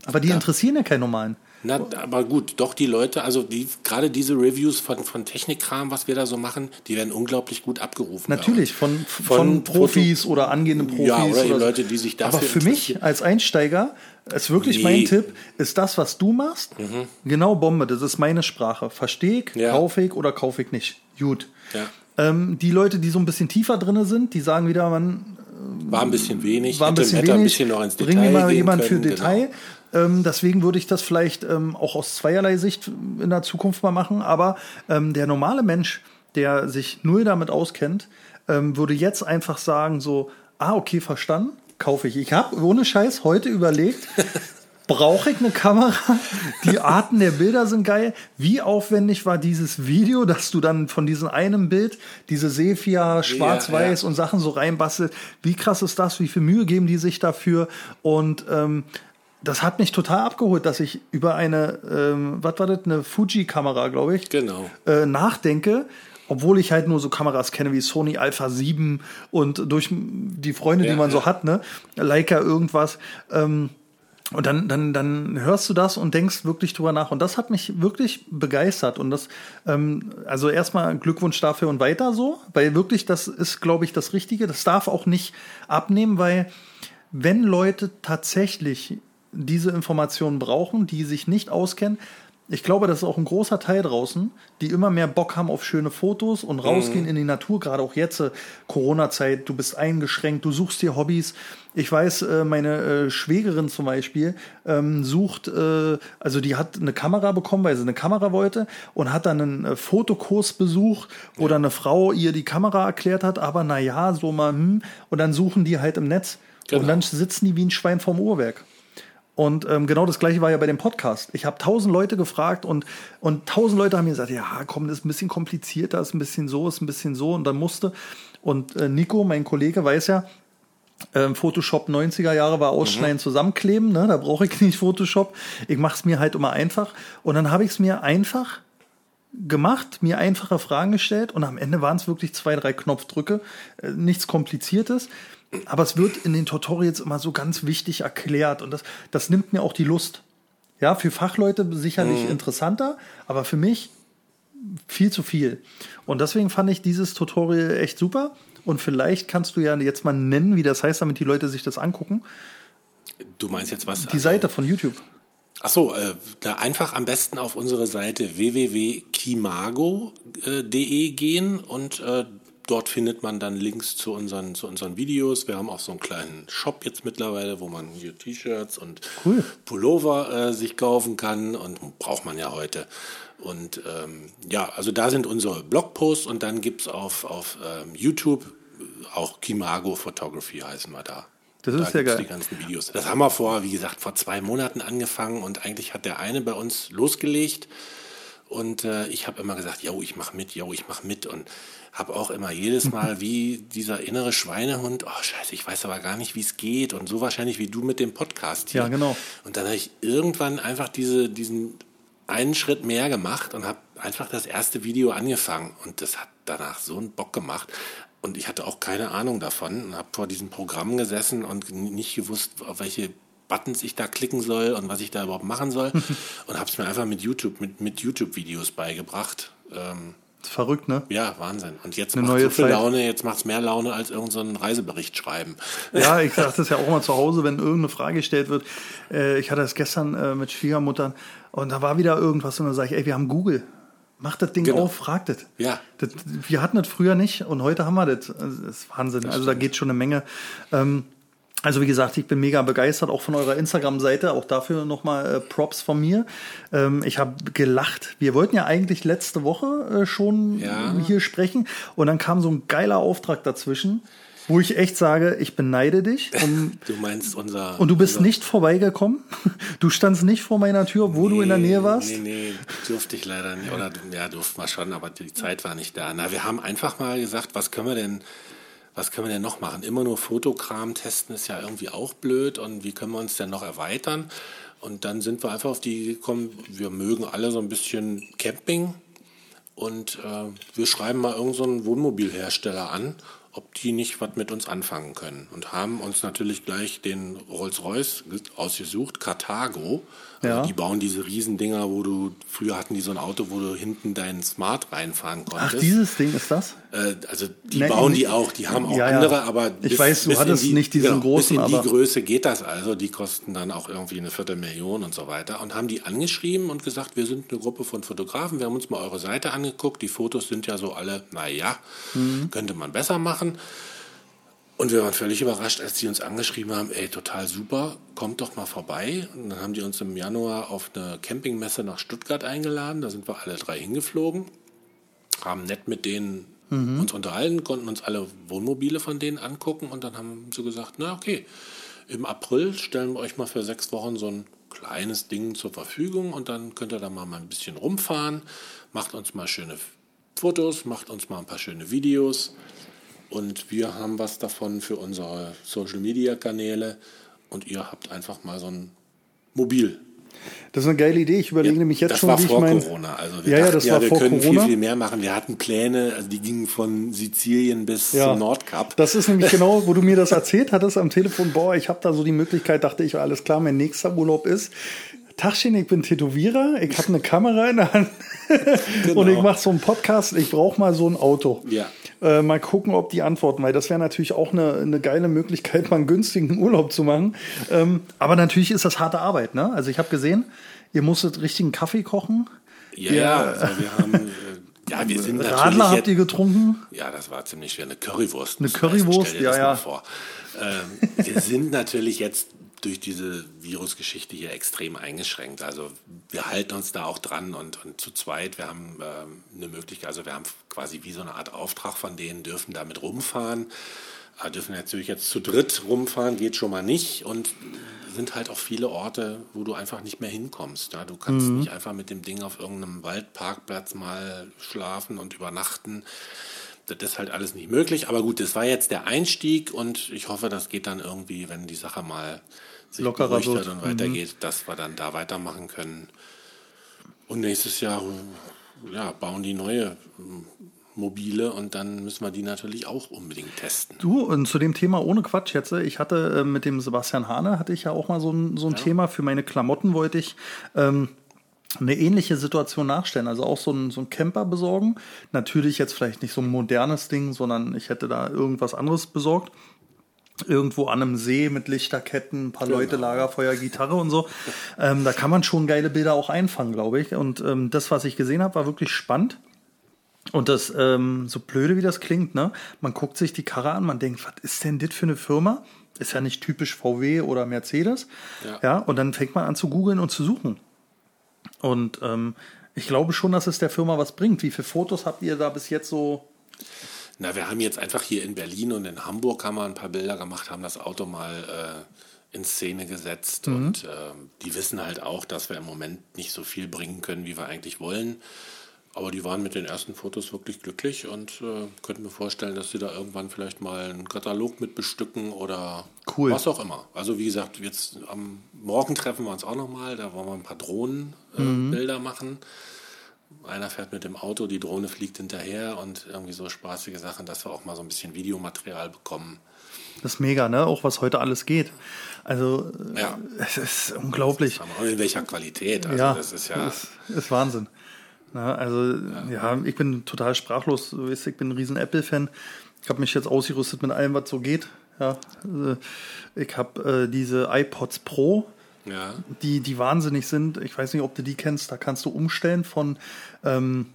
Aber die interessieren ja keinen normalen. Na, aber gut, doch die Leute, also die gerade diese Reviews von, von Technikkram, was wir da so machen, die werden unglaublich gut abgerufen. Natürlich, uns. von, von, Profis oder angehenden Profis. Ja, oder so. Leute, die sich dafür Aber für mich als Einsteiger ist wirklich Nee. mein Tipp, ist das, was du machst, genau Bombe. Das ist meine Sprache. Verstehe ich, Ja. kaufe ich oder kaufe ich nicht. Gut. Ja. Ähm, die Leute, die so ein bisschen tiefer drin sind, die sagen wieder, man War ein bisschen wenig, war ein hätte, bisschen hätte ein wenig. bisschen noch ins Detail Bring mir mal gehen jemand können, für genau. Ähm, deswegen würde ich das vielleicht ähm, auch aus zweierlei Sicht in der Zukunft mal machen. Aber ähm, der normale Mensch, der sich null damit auskennt, ähm, würde jetzt einfach sagen so, ah, okay, verstanden, kaufe ich. Ich habe ohne Scheiß heute überlegt, brauche ich eine Kamera? Die Arten der Bilder sind geil. Wie aufwendig war dieses Video, dass du dann von diesem einen Bild diese Sepia, Schwarz-Weiß ja. und Sachen so reinbastelt? Wie krass ist das? Wie viel Mühe geben die sich dafür? Und ähm, das hat mich total abgeholt, dass ich über eine, ähm, was war das, eine Fuji-Kamera, glaube ich, Genau. äh, nachdenke. Obwohl ich halt nur so Kameras kenne wie Sony Alpha 7 und durch die Freunde, die Ja, man so ja. hat, ne, Leica irgendwas, ähm, Und dann, dann, dann hörst du das und denkst wirklich drüber nach. Und das hat mich wirklich begeistert. Und das, ähm, also erstmal Glückwunsch dafür und weiter so, weil wirklich, das ist, glaube ich, das Richtige. Das darf auch nicht abnehmen, weil wenn Leute tatsächlich diese Informationen brauchen, die sich nicht auskennen, ich glaube, das ist auch ein großer Teil draußen, die immer mehr Bock haben auf schöne Fotos und rausgehen mhm. in die Natur, gerade auch jetzt, äh, Corona-Zeit, du bist eingeschränkt, du suchst dir Hobbys. Ich weiß, äh, meine äh, Schwägerin zum Beispiel ähm, sucht, also die hat eine Kamera bekommen, weil sie eine Kamera wollte und hat dann einen Fotokurs besucht, wo dann eine Frau ihr die Kamera erklärt hat, aber naja, so mal, hm, und dann suchen die halt im Netz. Genau. Und dann sitzen die wie ein Schwein vorm Uhrwerk. Und ähm, genau das gleiche war ja bei dem Podcast. Ich habe tausend Leute gefragt und und tausend Leute haben mir gesagt, ja, komm, das ist ein bisschen komplizierter, ist ein bisschen so, ist ein bisschen so und dann musste und äh, Nico, mein Kollege, weiß ja, ähm, Photoshop 90er Jahre war ausschneiden, mhm. zusammenkleben, ne? da brauche ich nicht Photoshop. Ich mache es mir halt immer einfach und dann habe ich es mir einfach gemacht, mir einfache Fragen gestellt und am Ende waren es wirklich zwei, drei Knopfdrücke, äh, nichts Kompliziertes aber es wird in den Tutorials immer so ganz wichtig erklärt und das, das nimmt mir auch die Lust. Ja, für Fachleute sicherlich mhm. interessanter, aber für mich viel zu viel. Und deswegen fand ich dieses Tutorial echt super. Und vielleicht kannst du ja jetzt mal nennen, wie das heißt, damit die Leute sich das angucken. Du meinst jetzt was? Die also, Seite von YouTube. Ach so, äh, da einfach am besten auf unsere Seite www.kimago.de gehen und äh, Dort findet man dann Links zu unseren, zu unseren Videos. Wir haben auch so einen kleinen Shop jetzt mittlerweile, wo man hier T-Shirts und cool. Pullover äh, sich kaufen kann und braucht man ja heute. Und ähm, ja, also da sind unsere Blogposts und dann gibt es auf, auf ähm, YouTube auch Kimago Photography heißen wir da. Das ist da ja geil. Die ganzen Videos. Das haben wir vor, wie gesagt, vor zwei Monaten angefangen und eigentlich hat der eine bei uns losgelegt und äh, ich habe immer gesagt, yo, ich mache mit, yo, ich mache mit und habe auch immer jedes Mal wie dieser innere Schweinehund, oh scheiße, ich weiß aber gar nicht, wie es geht und so wahrscheinlich wie du mit dem Podcast hier. Ja, genau. Und dann habe ich irgendwann einfach diese, diesen einen Schritt mehr gemacht und habe einfach das erste Video angefangen und das hat danach so einen Bock gemacht. Und ich hatte auch keine Ahnung davon und habe vor diesem Programm gesessen und nicht gewusst, auf welche Buttons ich da klicken soll und was ich da überhaupt machen soll. und habe es mir einfach mit YouTube, mit, mit YouTube-Videos beigebracht. Ähm, Verrückt, ne? Ja, Wahnsinn. Und jetzt macht es so viel Zeit. Laune, jetzt macht es mehr Laune als irgendein so Reisebericht schreiben. Ja, ich sage das ja auch mal zu Hause, wenn irgendeine Frage gestellt wird. Äh, ich hatte das gestern äh, mit Schwiegermuttern und da war wieder irgendwas und dann sage ich, ey, wir haben Google. Mach das Ding genau. auf, fragt das. Ja. Das, wir hatten das früher nicht und heute haben wir das. Das ist Wahnsinn. Das also da geht schon eine Menge. Ähm, also wie gesagt, ich bin mega begeistert auch von eurer Instagram-Seite. Auch dafür nochmal äh, Props von mir. Ähm, ich habe gelacht. Wir wollten ja eigentlich letzte Woche äh, schon ja. hier sprechen und dann kam so ein geiler Auftrag dazwischen, wo ich echt sage, ich beneide dich. Um, du meinst unser... Und du bist unser nicht vorbeigekommen? Du standst nicht vor meiner Tür, wo nee, du in der Nähe warst? Nee, nee, durfte ich leider nicht. Oder ja, durften wir schon, aber die Zeit war nicht da. Na, wir haben einfach mal gesagt, was können wir denn was können wir denn noch machen? Immer nur Fotokram testen ist ja irgendwie auch blöd und wie können wir uns denn noch erweitern? Und dann sind wir einfach auf die gekommen, wir mögen alle so ein bisschen Camping und äh, wir schreiben mal irgendeinen so Wohnmobilhersteller an ob die nicht was mit uns anfangen können. Und haben uns natürlich gleich den Rolls-Royce ausgesucht, Carthago. Also ja. Die bauen diese Riesendinger, wo du, früher hatten die so ein Auto, wo du hinten deinen Smart reinfahren konntest. Ach, dieses Ding ist das? Äh, also die nee, bauen die auch, die haben auch ja, andere, ja. aber bis, ich weiß, du hattest die, nicht diesen genau, großen, bis in die Größe geht das also. Die kosten dann auch irgendwie eine Viertelmillion und so weiter. Und haben die angeschrieben und gesagt, wir sind eine Gruppe von Fotografen, wir haben uns mal eure Seite angeguckt. Die Fotos sind ja so alle, naja, mhm. könnte man besser machen. Und wir waren völlig überrascht, als die uns angeschrieben haben, ey, total super, kommt doch mal vorbei. Und dann haben die uns im Januar auf eine Campingmesse nach Stuttgart eingeladen. Da sind wir alle drei hingeflogen, haben nett mit denen mhm. uns unterhalten, konnten uns alle Wohnmobile von denen angucken und dann haben sie gesagt, na okay, im April stellen wir euch mal für sechs Wochen so ein kleines Ding zur Verfügung und dann könnt ihr da mal ein bisschen rumfahren, macht uns mal schöne Fotos, macht uns mal ein paar schöne Videos und wir haben was davon für unsere Social-Media-Kanäle und ihr habt einfach mal so ein Mobil Das ist eine geile Idee. Ich überlege Ja, nämlich jetzt das schon, war wie ich vor mein. Corona. Also wir Ja, ja, dachten das ja, war wir vor können Corona. viel, viel mehr machen. Wir hatten Pläne, also die gingen von Sizilien bis Ja. zum Nordkap. Das ist nämlich genau, wo du mir das erzählt hattest am Telefon. Boah, ich habe da so die Möglichkeit, dachte ich, alles klar, mein nächster Urlaub ist. Tachchen, ich bin Tätowierer, ich habe eine Kamera in der Hand und ich mache so einen Podcast. Ich brauche mal so ein Auto. Ja. Äh, mal gucken, ob die antworten, weil das wäre natürlich auch eine, eine geile Möglichkeit, mal einen günstigen Urlaub zu machen. Ähm, aber natürlich ist das harte Arbeit. Ne? Also ich habe gesehen, ihr musstet richtigen Kaffee kochen. Ja, ja, also wir haben, äh, ja, wir sind Radler habt ihr getrunken. Ja, das war ziemlich schwer. Eine Currywurst. Eine. Currywurst, ja, ja. Ähm, wir sind natürlich jetzt durch diese Virusgeschichte hier extrem eingeschränkt. Also wir halten uns da auch dran und, und zu zweit, wir haben ähm, eine Möglichkeit, also wir haben quasi wie so eine Art Auftrag von denen, dürfen damit rumfahren. Aber dürfen natürlich jetzt zu dritt rumfahren, geht schon mal nicht. Und sind halt auch viele Orte, wo du einfach nicht mehr hinkommst. Ja? Du kannst Mhm. nicht einfach mit dem Ding auf irgendeinem Waldparkplatz mal schlafen und übernachten. Das ist halt alles nicht möglich. Aber gut, das war jetzt der Einstieg und ich hoffe, das geht dann irgendwie, wenn die Sache mal sich Lockerer beruhigt wird. hat und weitergeht, dass wir dann da weitermachen können. Und nächstes Jahr ja, bauen die neue ähm, Mobile und dann müssen wir die natürlich auch unbedingt testen. Du, und zu dem Thema ohne Quatsch jetzt, ich hatte äh, mit dem Sebastian Hane, hatte ich ja auch mal so ein, so ein Thema. Für meine Klamotten wollte ich ähm, eine ähnliche Situation nachstellen. Also auch so ein, so ein Camper besorgen. Natürlich jetzt vielleicht nicht so ein modernes Ding, sondern ich hätte da irgendwas anderes besorgt. Irgendwo an einem See mit Lichterketten, ein paar Leute, Lagerfeuer, Gitarre und so. Ähm, da kann man schon geile Bilder auch einfangen, glaube ich. Und ähm, das, was ich gesehen habe, war wirklich spannend. Und das, ähm, so blöde wie das klingt, ne? Man guckt sich die Karre an, man denkt, was ist denn das für eine Firma? Ist ja nicht typisch VW oder Mercedes. Ja. Ja, und dann fängt man an zu googeln und zu suchen. Und ähm, ich glaube schon, dass es der Firma was bringt. Wie viele Fotos habt ihr da bis jetzt so? Na, wir haben jetzt einfach hier in Berlin und in Hamburg haben wir ein paar Bilder gemacht, haben das Auto mal äh, in Szene gesetzt und äh, die wissen halt auch, dass wir im Moment nicht so viel bringen können, wie wir eigentlich wollen. Aber die waren mit den ersten Fotos wirklich glücklich und äh, könnten mir vorstellen, dass sie da irgendwann vielleicht mal einen Katalog mit bestücken oder Cool. was auch immer. Also wie gesagt, jetzt am Morgen treffen wir uns auch nochmal, da wollen wir ein paar Drohnenbilder machen. Einer fährt mit dem Auto, die Drohne fliegt hinterher und irgendwie so spaßige Sachen, dass wir auch mal so ein bisschen Videomaterial bekommen. Das ist mega, ne? Auch was heute alles geht. Also, Ja. es ist unglaublich. Aber in welcher Qualität? Also ja, das ist ja. ist, ist Wahnsinn. Na, also, ja. ich bin total sprachlos. Du weißt, ich bin ein riesen Apple-Fan. Ich habe mich jetzt ausgerüstet mit allem, was so geht. Ja, also, ich habe äh, diese iPods Pro, ja. die, die wahnsinnig sind. Ich weiß nicht, ob du die kennst. Da kannst du umstellen von, ähm,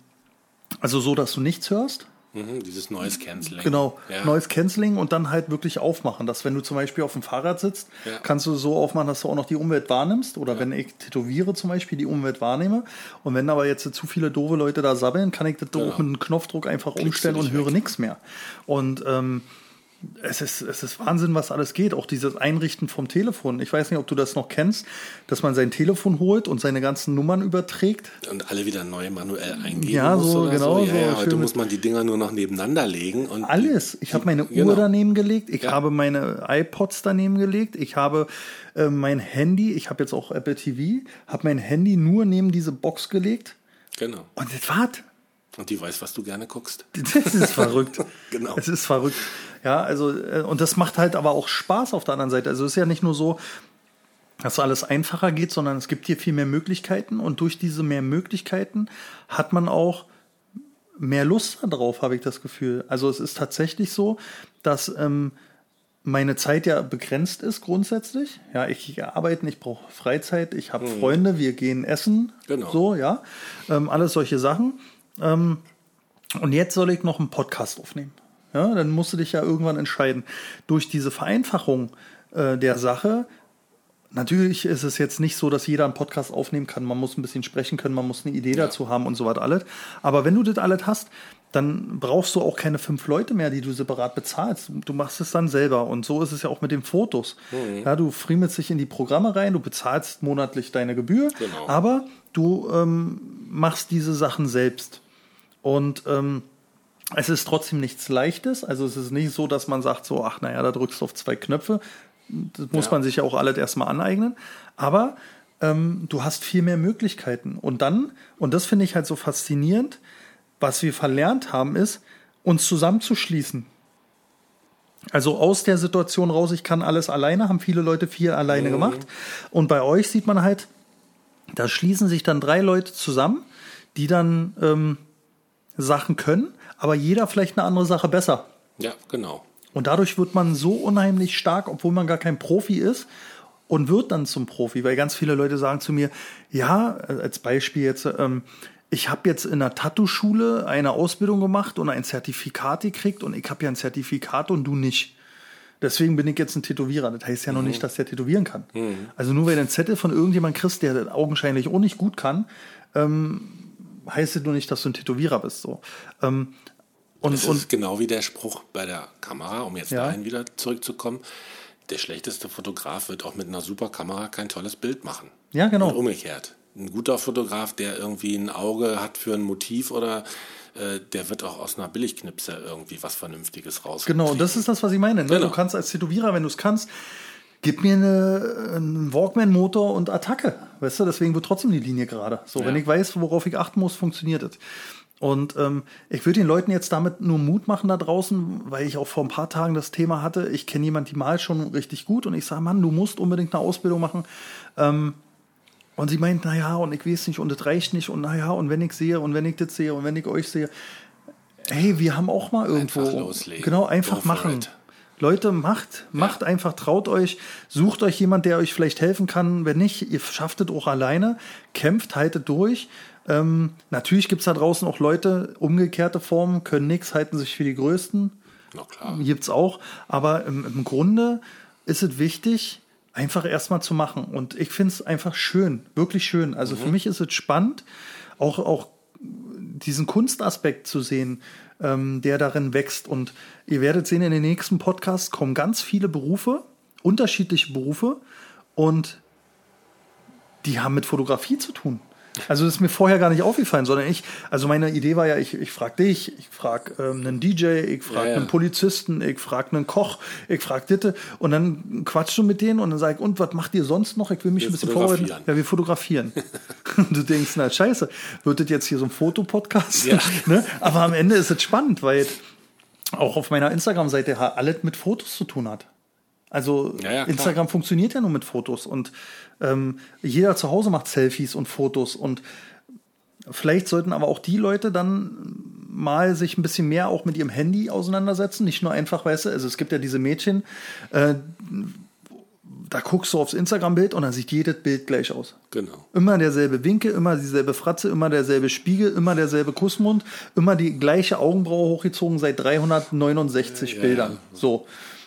also so, dass du nichts hörst. Mhm, dieses Noise Cancelling. Genau, Ja. Noise Cancelling und dann halt wirklich aufmachen, dass wenn du zum Beispiel auf dem Fahrrad sitzt, Ja. kannst du so aufmachen, dass du auch noch die Umwelt wahrnimmst oder wenn ich tätowiere zum Beispiel die Umwelt wahrnehme und wenn aber jetzt zu viele doofe Leute da sabbeln, kann ich das doch Genau. mit einem Knopfdruck einfach Klickst umstellen und dich höre weg. nichts mehr. Und ähm, es ist, es ist Wahnsinn, was alles geht. Auch dieses Einrichten vom Telefon. Ich weiß nicht, ob du das noch kennst, dass man sein Telefon holt und seine ganzen Nummern überträgt. Und alle wieder neu manuell eingeben Ja, so, genau, so. Ja, so ja, heute muss man die Dinger nur noch nebeneinander legen. Und Alles. Ich habe meine Genau. Uhr daneben gelegt. Ich Ja. habe meine iPods daneben gelegt. Ich habe äh, mein Handy. Ich habe jetzt auch Apple TV. Habe mein Handy nur neben diese Box gelegt. Genau. Und das war's. Und die weiß, was du gerne guckst. Das ist verrückt. Genau. Es ist verrückt. Ja, also, äh, und das macht halt aber auch Spaß auf der anderen Seite. Also, es ist ja nicht nur so, dass alles einfacher geht, sondern es gibt hier viel mehr Möglichkeiten. Und durch diese mehr Möglichkeiten hat man auch mehr Lust darauf, habe ich das Gefühl. Also, es ist tatsächlich so, dass ähm, meine Zeit ja begrenzt ist grundsätzlich. Ja, ich gehe arbeiten, ich brauche Freizeit, ich habe Freunde, wir gehen essen. Genau. So, ja. Ähm, alles solche Sachen. Ähm, und jetzt soll ich noch einen Podcast aufnehmen. Ja, dann musst du dich ja irgendwann entscheiden. Durch diese Vereinfachung äh, der Sache, natürlich ist es jetzt nicht so, dass jeder einen Podcast aufnehmen kann. Man muss ein bisschen sprechen können, man muss eine Idee dazu haben und so was alles. Aber wenn du das alles hast, dann brauchst du auch keine fünf Leute mehr, die du separat bezahlst. Du machst es dann selber. Und so ist es ja auch mit den Fotos. Ja, du friemelst dich in die Programme rein, du bezahlst monatlich deine Gebühr, Genau. aber du ähm, machst diese Sachen selbst. Und ähm, es ist trotzdem nichts Leichtes. Also es ist nicht so, dass man sagt so, ach naja, da drückst du auf zwei Knöpfe. Das muss Ja. man sich ja auch alles erstmal aneignen. Aber ähm, du hast viel mehr Möglichkeiten. Und dann, und das finde ich halt so faszinierend, was wir verlernt haben, ist, uns zusammenzuschließen. Also aus der Situation raus, ich kann alles alleine, haben viele Leute viel alleine mhm. gemacht. Und bei euch sieht man halt, da schließen sich dann drei Leute zusammen, die dann ähm, Sachen können, aber jeder vielleicht eine andere Sache besser. Ja, genau. Und dadurch wird man so unheimlich stark, obwohl man gar kein Profi ist und wird dann zum Profi, weil ganz viele Leute sagen zu mir, ja, als Beispiel jetzt, ähm, ich habe jetzt in der Tattoo-Schule eine Ausbildung gemacht und ein Zertifikat gekriegt und ich habe ja ein Zertifikat und du nicht. Deswegen bin ich jetzt ein Tätowierer. Das heißt ja noch mhm. nicht, dass der tätowieren kann. Mhm. Also nur weil du einen Zettel von irgendjemand kriegst, der das augenscheinlich auch nicht gut kann, ähm, heißt es nur nicht, dass du ein Tätowierer bist. So. Ähm, und, das ist und, genau wie der Spruch bei der Kamera, um jetzt ja. dahin wieder zurückzukommen. Der schlechteste Fotograf wird auch mit einer super Kamera kein tolles Bild machen. Ja, genau. Und umgekehrt. Ein guter Fotograf, der irgendwie ein Auge hat für ein Motiv oder äh, der wird auch aus einer Billigknipse irgendwie was Vernünftiges raus. Genau, und das ist das, was ich meine. Ne? Genau. Du kannst als Tätowierer, wenn du es kannst, gib mir eine, einen Walkman-Motor und Attacke. Weißt du, deswegen wird trotzdem die Linie gerade. So, ja. wenn ich weiß, worauf ich achten muss, funktioniert es. Und ähm, ich würde den Leuten jetzt damit nur Mut machen da draußen, weil ich auch vor ein paar Tagen das Thema hatte. Ich kenne jemanden, die malt schon richtig gut und ich sage, Mann, du musst unbedingt eine Ausbildung machen. Ähm, und sie meint, naja, und ich weiß nicht, und das reicht nicht, und naja, und wenn ich sehe, und wenn ich das sehe, und wenn ich euch sehe, hey, wir haben auch mal irgendwo. Einfach loslegen. Genau, einfach Go machen. Leute, macht, macht ja. einfach, traut euch, sucht euch jemand, der euch vielleicht helfen kann. Wenn nicht, ihr schafft es auch alleine, kämpft, haltet durch. Ähm, natürlich gibt es da draußen auch Leute, umgekehrte Formen, können nichts, halten sich für die Größten. Na klar. Gibt es auch. Aber im, im Grunde ist es wichtig, einfach erstmal zu machen. Und ich finde es einfach schön, wirklich schön. Also mhm. für mich ist es spannend, auch, auch diesen Kunstaspekt zu sehen, ähm, der darin wächst. Und ihr werdet sehen, in den nächsten Podcasts kommen ganz viele Berufe, unterschiedliche Berufe und die haben mit Fotografie zu tun. Also das ist mir vorher gar nicht aufgefallen, sondern ich, also meine Idee war ja, ich, ich frage dich, ich frage ähm, einen DJ, ich frage ja, ja. einen Polizisten, ich frage einen Koch, ich frage Ditte und dann quatschst du mit denen und dann sag ich, und was macht ihr sonst noch? Ich will mich wir ein bisschen vorbereiten. Ja, wir fotografieren. du denkst, na scheiße, wird das jetzt hier so ein Fotopodcast? Ja. ne? Aber am Ende ist es spannend, weil auch auf meiner Instagram-Seite alles mit Fotos zu tun hat. Also ja, ja, Instagram funktioniert ja nur mit Fotos und ähm, jeder zu Hause macht Selfies und Fotos und vielleicht sollten aber auch die Leute dann mal sich ein bisschen mehr auch mit ihrem Handy auseinandersetzen, nicht nur einfach, weißt du, also es gibt ja diese Mädchen, äh, da guckst du aufs Instagram-Bild und dann sieht jedes Bild gleich aus. Genau. Immer derselbe Winkel, immer dieselbe Fratze, immer derselbe Spiegel, immer derselbe Kussmund, immer die gleiche Augenbraue hochgezogen seit 369 ja, Bildern. Ja, ja. So.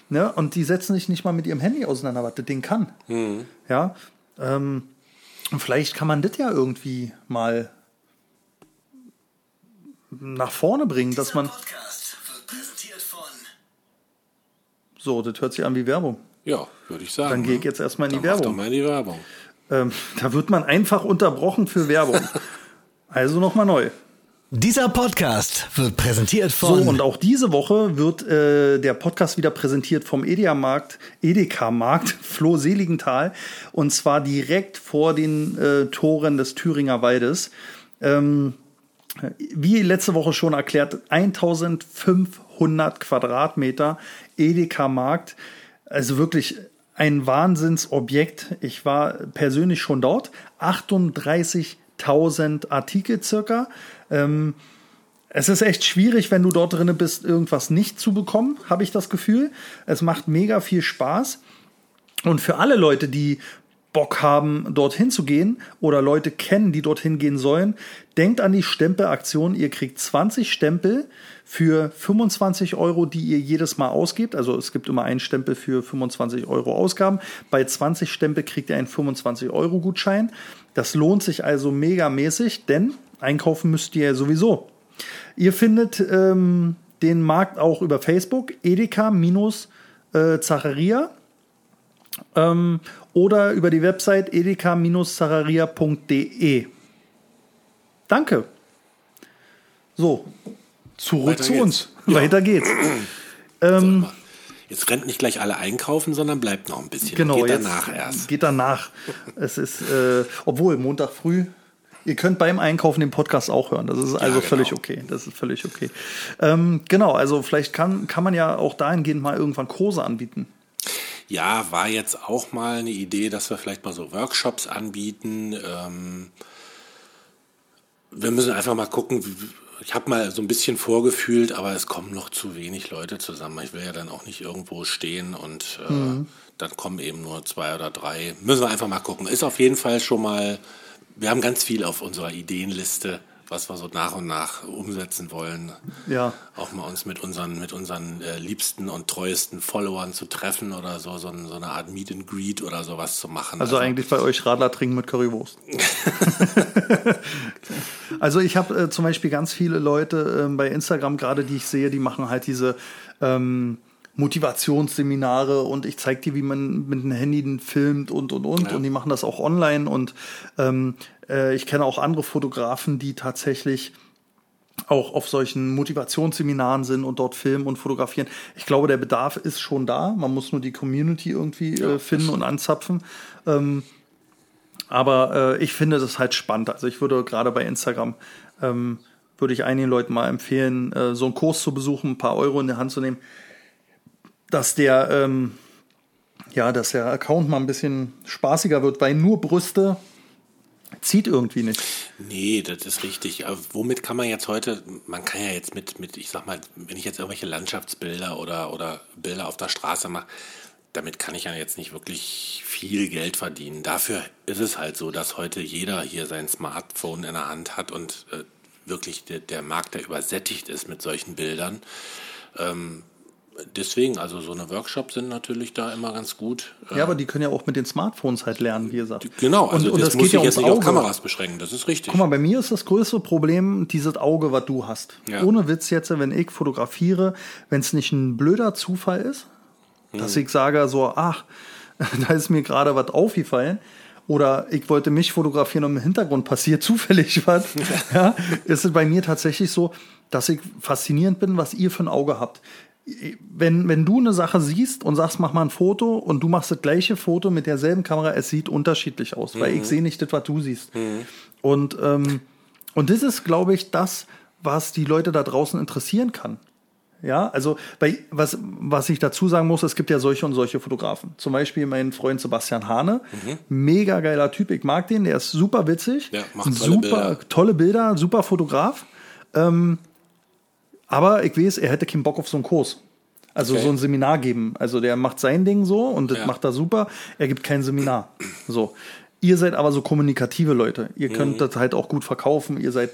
Ne? Und die setzen sich nicht mal mit ihrem Handy auseinander, was das Ding kann. Mhm. Ja. Ähm, vielleicht kann man das ja irgendwie mal nach vorne bringen, dass man. So, das hört sich an wie Werbung. Ja, würde ich sagen. Dann gehe ich ne? jetzt erstmal in die Werbung. Doch mal in die Werbung. Ähm, da wird man einfach unterbrochen für Werbung. also nochmal neu. Dieser Podcast wird präsentiert von. So, und auch diese Woche wird äh, der Podcast wieder präsentiert vom Edeka-Markt, Edeka-Markt Floh Seligenthal. Und zwar direkt vor den äh, Toren des Thüringer Waldes. Ähm, wie letzte Woche schon erklärt, 1500 Quadratmeter Edeka-Markt. Also wirklich ein Wahnsinnsobjekt. Ich war persönlich schon dort. 38.000 Artikel circa. Ähm, es ist echt schwierig, wenn du dort drin bist, irgendwas nicht zu bekommen, habe ich das Gefühl. Es macht mega viel Spaß. Und für alle Leute, die Bock haben, dorthin zu gehen oder Leute kennen, die dorthin gehen sollen, denkt an die Stempelaktion. Ihr kriegt 20 Stempel für 25 Euro, die ihr jedes Mal ausgebt. Also es gibt immer einen Stempel für 25 Euro Ausgaben. Bei 20 Stempel kriegt ihr einen 25 Euro Gutschein. Das lohnt sich also megamäßig, denn einkaufen müsst ihr sowieso. Ihr findet ähm, den Markt auch über Facebook, Edeka-Zacharia ähm, oder über die Website edeka-zacharia.de. Danke. So, zurück Weiter zu geht's. uns. Ja. Weiter geht's. Ähm, Jetzt rennt nicht gleich alle einkaufen, sondern bleibt noch ein bisschen. Genau, Geht danach erst. Geht danach. es ist, äh, obwohl Montag früh. Ihr könnt beim Einkaufen den Podcast auch hören. Das ist also genau. völlig okay. Das ist völlig okay. Ähm, genau, also vielleicht kann, kann man ja auch dahingehend mal irgendwann Kurse anbieten. Ja, war jetzt auch mal eine Idee, dass wir vielleicht mal so Workshops anbieten. Ähm, wir müssen einfach mal gucken. Ich habe mal so ein bisschen vorgefühlt, aber es kommen noch zu wenig Leute zusammen. Ich will ja dann auch nicht irgendwo stehen und äh, Mhm. dann kommen eben nur zwei oder drei. Müssen wir einfach mal gucken. Ist auf jeden Fall schon mal, wir haben ganz viel auf unserer Ideenliste, was wir so nach und nach umsetzen wollen. Ja. Auch mal uns mit unseren, mit unseren äh, liebsten und treuesten Followern zu treffen oder so, so, so eine Art Meet and Greet oder sowas zu machen. Also, eigentlich bei euch Radler trinken mit Currywurst. also ich habe äh, zum Beispiel ganz viele Leute ähm, bei Instagram gerade, die ich sehe, die machen halt diese ähm, Motivationsseminare und ich zeige dir, wie man mit dem Handy filmt und und und Ja. und die machen das auch online und ähm, äh, ich kenne auch andere Fotografen, die tatsächlich auch auf solchen Motivationsseminaren sind und dort filmen und fotografieren. Ich glaube, der Bedarf ist schon da. Man muss nur die Community irgendwie Ja, äh, finden und anzapfen. Ähm, aber äh, ich finde das halt spannend. Also ich würde gerade bei Instagram ähm, würde ich einigen Leuten mal empfehlen, äh, so einen Kurs zu besuchen, ein paar Euro in die Hand zu nehmen, dass der ähm, ja, dass der Account mal ein bisschen spaßiger wird, weil nur Brüste zieht irgendwie nicht. Nee, das ist richtig. Aber womit kann man jetzt heute, man kann ja jetzt mit, mit, ich sag mal, wenn ich jetzt irgendwelche Landschaftsbilder oder, oder Bilder auf der Straße mache, damit kann ich ja jetzt nicht wirklich viel Geld verdienen. Dafür ist es halt so, dass heute jeder hier sein Smartphone in der Hand hat und äh, wirklich der, der Markt, der übersättigt ist mit solchen Bildern. Ähm, deswegen, also so eine Workshops sind natürlich da immer ganz gut. Ja, aber die können ja auch mit den Smartphones halt lernen, wie gesagt. Genau, also und, und das, das muss geht ja ich jetzt nicht auf. Kameras beschränken, das ist richtig. Guck mal, bei mir ist das größte Problem dieses Auge, was du hast. Ja. Ohne Witz jetzt, wenn ich fotografiere, wenn es nicht ein blöder Zufall ist, dass Hm. ich sage so, ach, da ist mir gerade was aufgefallen. Oder ich wollte mich fotografieren und im Hintergrund passiert zufällig was. ja, ist es bei mir tatsächlich so, dass ich faszinierend bin, was ihr für ein Auge habt. Wenn, wenn du eine Sache siehst und sagst, mach mal ein Foto und du machst das gleiche Foto mit derselben Kamera, es sieht unterschiedlich aus, weil ich sehe nicht das, was du siehst. Und, ähm, und das ist, glaube ich, das, was die Leute da draußen interessieren kann. Ja, also bei, was, was ich dazu sagen muss, es gibt ja solche und solche Fotografen. Zum Beispiel mein Freund Sebastian Hane, mega geiler Typ, ich mag den, der ist super witzig, Ja, macht tolle super Bilder. tolle Bilder, super Fotograf. Ähm, aber ich weiß, er hätte keinen Bock auf so einen Kurs. Also Okay. so ein Seminar geben. Also der macht sein Ding so und das Ja. macht er super. Er gibt kein Seminar. So. Ihr seid aber so kommunikative Leute. Ihr könnt Mhm. das halt auch gut verkaufen. Ihr seid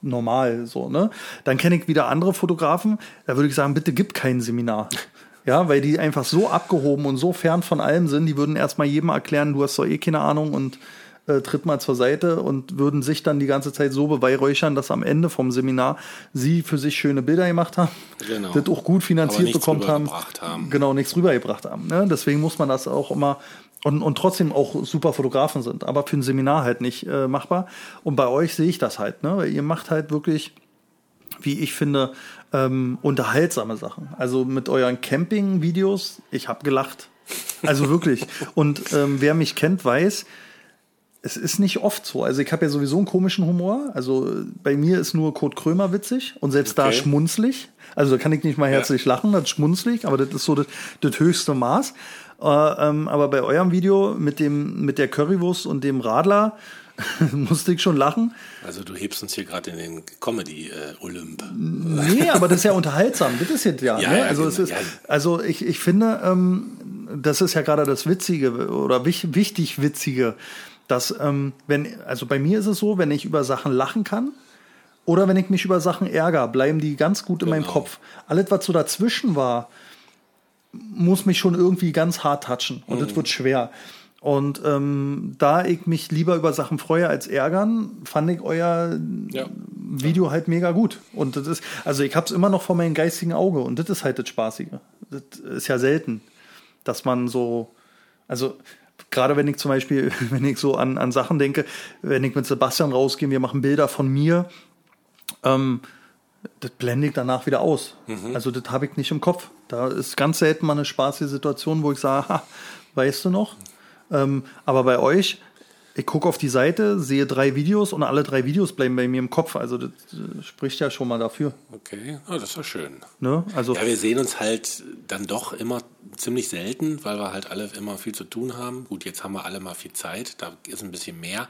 normal so, ne? Dann kenne ich wieder andere Fotografen. Da würde ich sagen, bitte gib kein Seminar. Ja, weil die einfach so abgehoben und so fern von allem sind, die würden erstmal jedem erklären, du hast doch eh keine Ahnung und äh, tritt mal zur Seite und würden sich dann die ganze Zeit so beweihräuchern, dass am Ende vom Seminar sie für sich schöne Bilder gemacht haben, Genau. das auch gut finanziert bekommen haben, haben. genau nichts rübergebracht haben. Ne? Deswegen muss man das auch immer und, und trotzdem auch super Fotografen sind, aber für ein Seminar halt nicht äh, machbar. Und bei euch sehe ich das halt, ne? Weil ihr macht halt wirklich wie ich finde, ähm, unterhaltsame Sachen. Also mit euren Camping-Videos, ich habe gelacht. Also wirklich. Und ähm, wer mich kennt, weiß, es ist nicht oft so. Also ich habe ja sowieso einen komischen Humor. Also äh, bei mir ist nur Kurt Krömer witzig und selbst da Okay. schmunzlig. Also da kann ich nicht mal herzlich lachen, das ist schmunzlig, aber das ist so das, das höchste Maß. Äh, ähm, aber bei eurem Video mit dem mit der Currywurst und dem Radler musste ich schon lachen. Also du hebst uns hier gerade in den Comedy-Olymp. Nee, aber das ist ja unterhaltsam. Das ist jetzt ja. Ja, ne? ja, also, es genau, ist, ja. also ich, ich finde, ähm, das ist ja gerade das Witzige oder wich, wichtig Witzige, dass, ähm, wenn, also bei mir ist es so, wenn ich über Sachen lachen kann oder wenn ich mich über Sachen ärgere, bleiben die ganz gut in meinem Genau. Kopf. Alles, was so dazwischen war, muss mich schon irgendwie ganz hart touchen und Mhm. das wird schwer. Und ähm, da ich mich lieber über Sachen freue als ärgern, fand ich euer Ja. Video halt mega gut. Und das ist, also ich habe es immer noch vor meinem geistigen Auge und das ist halt das Spaßige. Das ist ja selten, dass man so, also gerade wenn ich zum Beispiel, wenn ich so an, an Sachen denke, wenn ich mit Sebastian rausgehe, wir machen Bilder von mir, ähm, das blende ich danach wieder aus. Also das habe ich nicht im Kopf. Da ist ganz selten mal eine spaßige Situation, wo ich sage, ha, weißt du noch? Ähm, aber bei euch, ich gucke auf die Seite, sehe drei Videos und alle drei Videos bleiben bei mir im Kopf. Also das spricht ja schon mal dafür. Okay, oh, das war schön. Ne? Also Ja, wir sehen uns halt dann doch immer ziemlich selten, weil wir halt alle immer viel zu tun haben. Gut, jetzt haben wir alle mal viel Zeit, da ist ein bisschen mehr.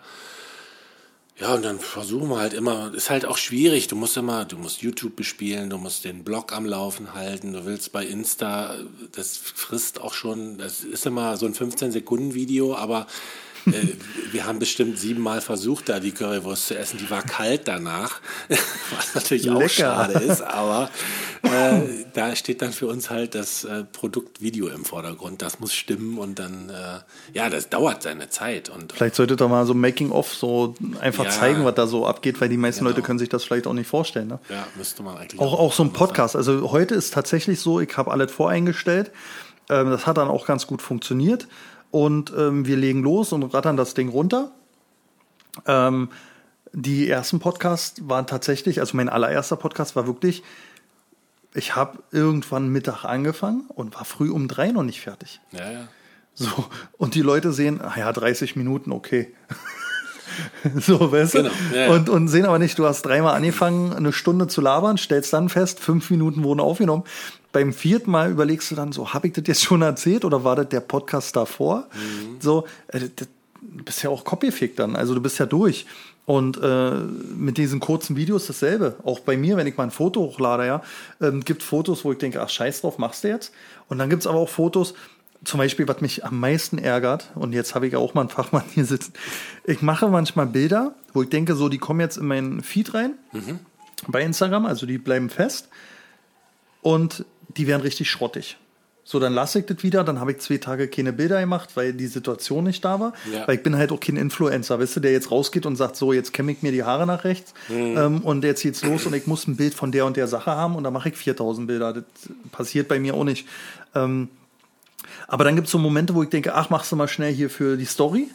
Ja, und dann versuchen wir halt immer, ist halt auch schwierig. Du musst immer, du musst YouTube bespielen, du musst den Blog am Laufen halten, du willst bei Insta, das frisst auch schon, das ist immer so ein 15-Sekunden-Video, aber wir haben bestimmt siebenmal versucht, da die Currywurst zu essen. Die war kalt danach, was natürlich auch Lecker. schade ist, aber äh, da steht dann für uns halt das äh, Produkt Video im Vordergrund. Das muss stimmen und dann, äh, ja, das dauert seine Zeit. Und vielleicht solltet ihr mal so Making-of so einfach Ja. zeigen, was da so abgeht, weil die meisten Genau. Leute können sich das vielleicht auch nicht vorstellen. Ne? ja, müsste man eigentlich Auch, auch so ein. Podcast. Also heute ist tatsächlich so, ich habe alles voreingestellt. Ähm, das hat dann auch ganz gut funktioniert. Und ähm, wir legen los und rattern das Ding runter. Ähm, die ersten Podcasts waren tatsächlich, also mein allererster Podcast war wirklich, ich habe irgendwann Mittag angefangen und war früh um drei noch nicht fertig. Ja, ja. So, und die Leute sehen, ah ja, 30 Minuten, okay. so, weißt du? Genau, ja, ja. Und, und sehen aber nicht, du hast dreimal angefangen, eine Stunde zu labern, stellst dann fest, fünf Minuten wurden aufgenommen. Beim vierten Mal überlegst du dann so, habe ich das jetzt schon erzählt oder war das der Podcast davor? Mhm. So, äh, das, du bist ja auch copyfick dann, also du bist ja durch. Und äh, mit diesen kurzen Videos dasselbe. Auch bei mir, wenn ich mal ein Foto hochlade, ja, ähm, gibt Fotos, wo ich denke, ach scheiß drauf, machst du jetzt. Und dann gibt's aber auch Fotos, zum Beispiel, was mich am meisten ärgert, und jetzt habe ich auch mal einen Fachmann hier sitzen. Ich mache manchmal Bilder, wo ich denke, so, die kommen jetzt in meinen Feed rein bei Instagram, also die bleiben fest und die werden richtig schrottig. So, dann lasse ich das wieder, dann habe ich zwei Tage keine Bilder gemacht, weil die Situation nicht da war. Ja. Weil ich bin halt auch kein Influencer, weißt du, der jetzt rausgeht und sagt, so, jetzt kämme ich mir die Haare nach rechts ähm, und jetzt geht's los und ich muss ein Bild von der und der Sache haben und dann mache ich 4000 Bilder. Das passiert bei mir auch nicht. Ähm, aber dann gibt es so Momente, wo ich denke, ach, machst du mal schnell hier für die Story.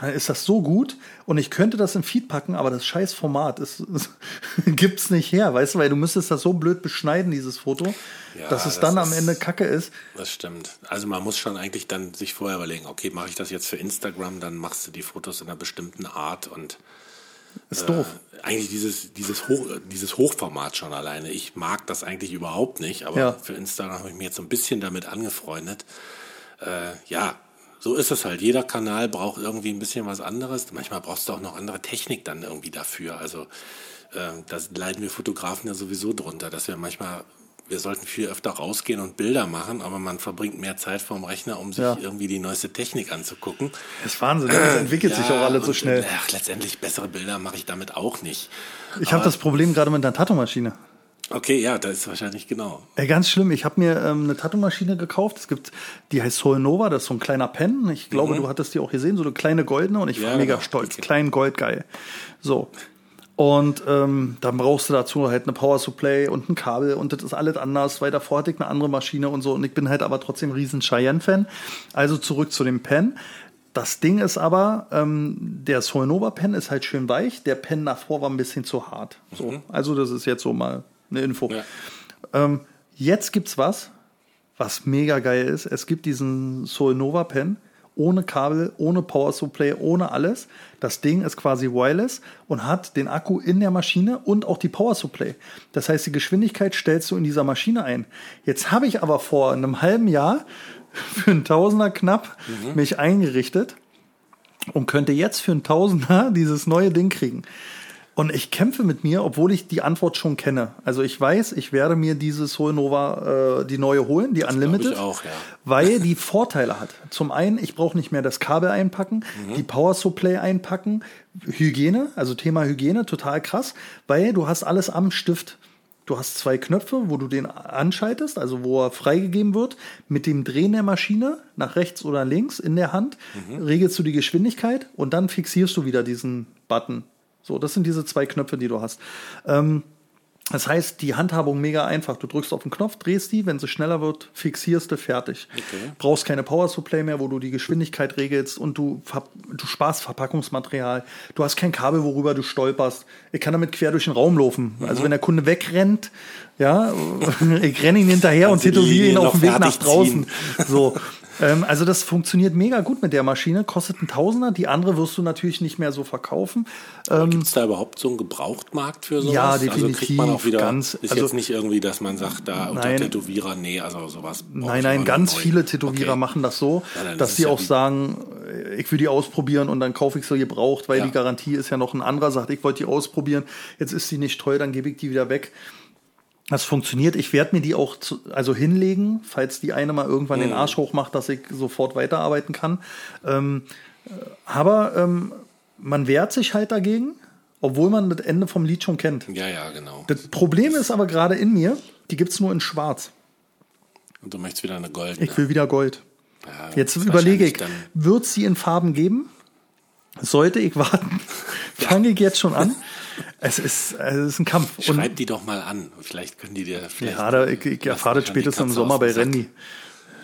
Und dann ist das so gut und ich könnte das im Feed packen, aber das scheiß Format ist, ist, gibt's nicht her, weißt du, weil du müsstest das so blöd beschneiden, dieses Foto, Ja, dass es das dann am ist- Ende Kacke ist. Das stimmt. Also man muss schon eigentlich dann sich vorher überlegen, okay, mache ich das jetzt für Instagram, dann machst du die Fotos in einer bestimmten Art und Ist doof. äh, eigentlich dieses, dieses, Hoch, dieses Hochformat schon alleine. Ich mag das eigentlich überhaupt nicht, aber Ja. für Instagram habe ich mich jetzt so ein bisschen damit angefreundet. Äh, ja, so ist es halt. Jeder Kanal braucht irgendwie ein bisschen was anderes. Manchmal brauchst du auch noch andere Technik dann irgendwie dafür. Also äh, da leiden wir Fotografen ja sowieso drunter, dass wir manchmal, wir sollten viel öfter rausgehen und Bilder machen, aber man verbringt mehr Zeit vorm Rechner, um sich Ja. irgendwie die neueste Technik anzugucken. Das ist Wahnsinn, das entwickelt sich auch alles so schnell. Ach, letztendlich bessere Bilder mache ich damit auch nicht. Ich habe das Problem gerade mit einer Tattoo-Maschine. Okay, ja, das ist wahrscheinlich genau. Ey, ganz schlimm. Ich habe mir ähm, eine Tattoo-Maschine gekauft. Es gibt, die heißt Soul Nova, das ist so ein kleiner Pen. Ich glaube, du hattest die auch gesehen, so eine kleine goldene und ich war Mhm. Ja, mega genau. stolz. Okay. Klein Gold, geil. So. Und ähm, dann brauchst du dazu halt eine Power Supply und ein Kabel und das ist alles anders, weil davor hatte ich eine andere Maschine und so und ich bin halt aber trotzdem riesen Cheyenne-Fan. Also zurück zu dem Pen. Das Ding ist aber, ähm, der Soul Nova Pen ist halt schön weich, der Pen davor war ein bisschen zu hart. So. Also das ist jetzt so mal eine Info. Ja. Ähm, jetzt gibt's was, was mega geil ist. Es gibt diesen Soul Nova Pen ohne Kabel, ohne Power Supply, ohne alles. Das Ding ist quasi wireless und hat den Akku in der Maschine und auch die Power Supply. Das heißt, die Geschwindigkeit stellst du in dieser Maschine ein. Jetzt habe ich aber vor einem halben Jahr für einen Tausender knapp mich eingerichtet und könnte jetzt für einen Tausender dieses neue Ding kriegen. Und ich kämpfe mit mir, obwohl ich die Antwort schon kenne. Also ich weiß, ich werde mir diese Soul Nova, äh, die neue holen, die Unlimited, ich auch, ja. weil die Vorteile hat. Zum einen, ich brauche nicht mehr das Kabel einpacken, Mhm. die Power Supply einpacken, Hygiene, also Thema Hygiene, total krass, weil du hast alles am Stift. Du hast zwei Knöpfe, wo du den anschaltest, also wo er freigegeben wird. Mit dem Drehen der Maschine nach rechts oder links in der Hand Mhm. regelst du die Geschwindigkeit und dann fixierst du wieder diesen Button. So, das sind diese zwei Knöpfe, die du hast. Ähm, Das heißt, die Handhabung mega einfach. Du drückst auf den Knopf, drehst die, wenn sie schneller wird, fixierst du, fertig. Okay. Brauchst keine Power Supply mehr, wo du die Geschwindigkeit regelst und du, du sparst Verpackungsmaterial. Du hast kein Kabel, worüber du stolperst. Ich kann damit quer durch den Raum laufen. Mhm. Also wenn der Kunde wegrennt, ja, ich renne ihn hinterher und du die tätowiere ihn auf dem Weg nach draußen. ziehen. So. Ähm, also das funktioniert mega gut mit der Maschine, kostet ein Tausender. Die andere wirst du natürlich nicht mehr so verkaufen. Gibt es da überhaupt so einen Gebrauchtmarkt für sowas? Ähm, Ja, Also kriegt definitiv, man auch wieder, ganz- ist also- jetzt nicht irgendwie, dass man sagt, da unter Nein. Tätowierer, nee, also sowas. Nein, nein, ganz neu. viele Tätowierer Okay. machen das so, Ja, dass die es ja auch sagen, ich will die ausprobieren und dann kaufe ich sie gebraucht, weil Ja. die Garantie ist ja noch ein anderer, sagt, ich wollte die ausprobieren, jetzt ist die nicht toll, dann gebe ich die wieder weg. Das funktioniert. Ich werde mir die auch zu, also hinlegen, falls die eine mal irgendwann Mhm. den Arsch hochmacht, dass ich sofort weiterarbeiten kann. Ähm, äh, aber ähm, man wehrt sich halt dagegen, obwohl man das Ende vom Lied schon kennt. Ja, ja, genau. Das Problem ist aber gerade in mir, die gibt's nur in schwarz. Und du möchtest wieder eine goldene. Ich will wieder Gold. Ja, Jetzt überlege ich, wird es sie in Farben geben? Sollte ich warten? Fange ich jetzt schon an? Es ist, es ist ein Kampf. Und schreib die doch mal an. Vielleicht können die dir vielleicht. ja, da, ich, ich erfahre das spätestens im Sommer bei. Randy.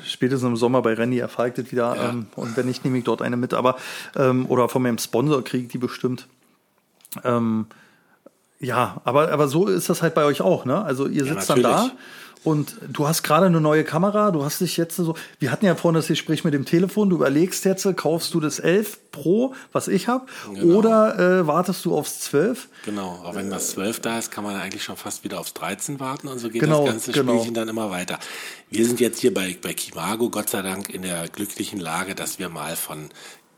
Spätestens im Sommer bei Randy erfahre ich das wieder. Ja. Ähm, und wenn nicht, nehme ich dort eine mit. Aber, ähm, oder von meinem Sponsor kriege ich die bestimmt. Ähm, ja, aber, aber so ist das halt bei euch auch, ne? Also ihr sitzt dann da. Und du hast gerade eine neue Kamera, du hast dich jetzt so, wir hatten ja vorhin das Gespräch mit dem Telefon, du überlegst jetzt, kaufst du das 11 Pro, was ich habe, Genau. oder äh, wartest du aufs 12? Genau, auch wenn das 12 da ist, kann man eigentlich schon fast wieder aufs 13 warten und so geht Genau, das ganze genau. Spielchen dann immer weiter. Wir sind jetzt hier bei, bei Kimago, Gott sei Dank, in der glücklichen Lage, dass wir mal von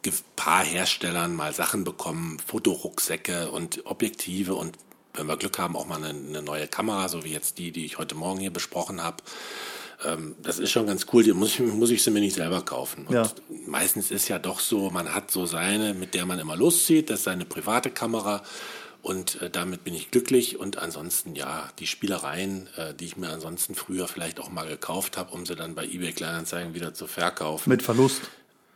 ge- paar Herstellern mal Sachen bekommen, Fotorucksäcke und Objektive und wenn wir Glück haben, auch mal eine, eine neue Kamera, so wie jetzt die, die ich heute Morgen hier besprochen habe. Ähm, das ist schon ganz cool, die muss ich, muss ich sie mir nicht selber kaufen. Und Ja. meistens ist ja doch so, man hat so seine, mit der man immer loszieht, das ist seine private Kamera und äh, damit bin ich glücklich und ansonsten ja, die Spielereien, äh, die ich mir ansonsten früher vielleicht auch mal gekauft habe, um sie dann bei eBay Kleinanzeigen wieder zu verkaufen. Mit Verlust.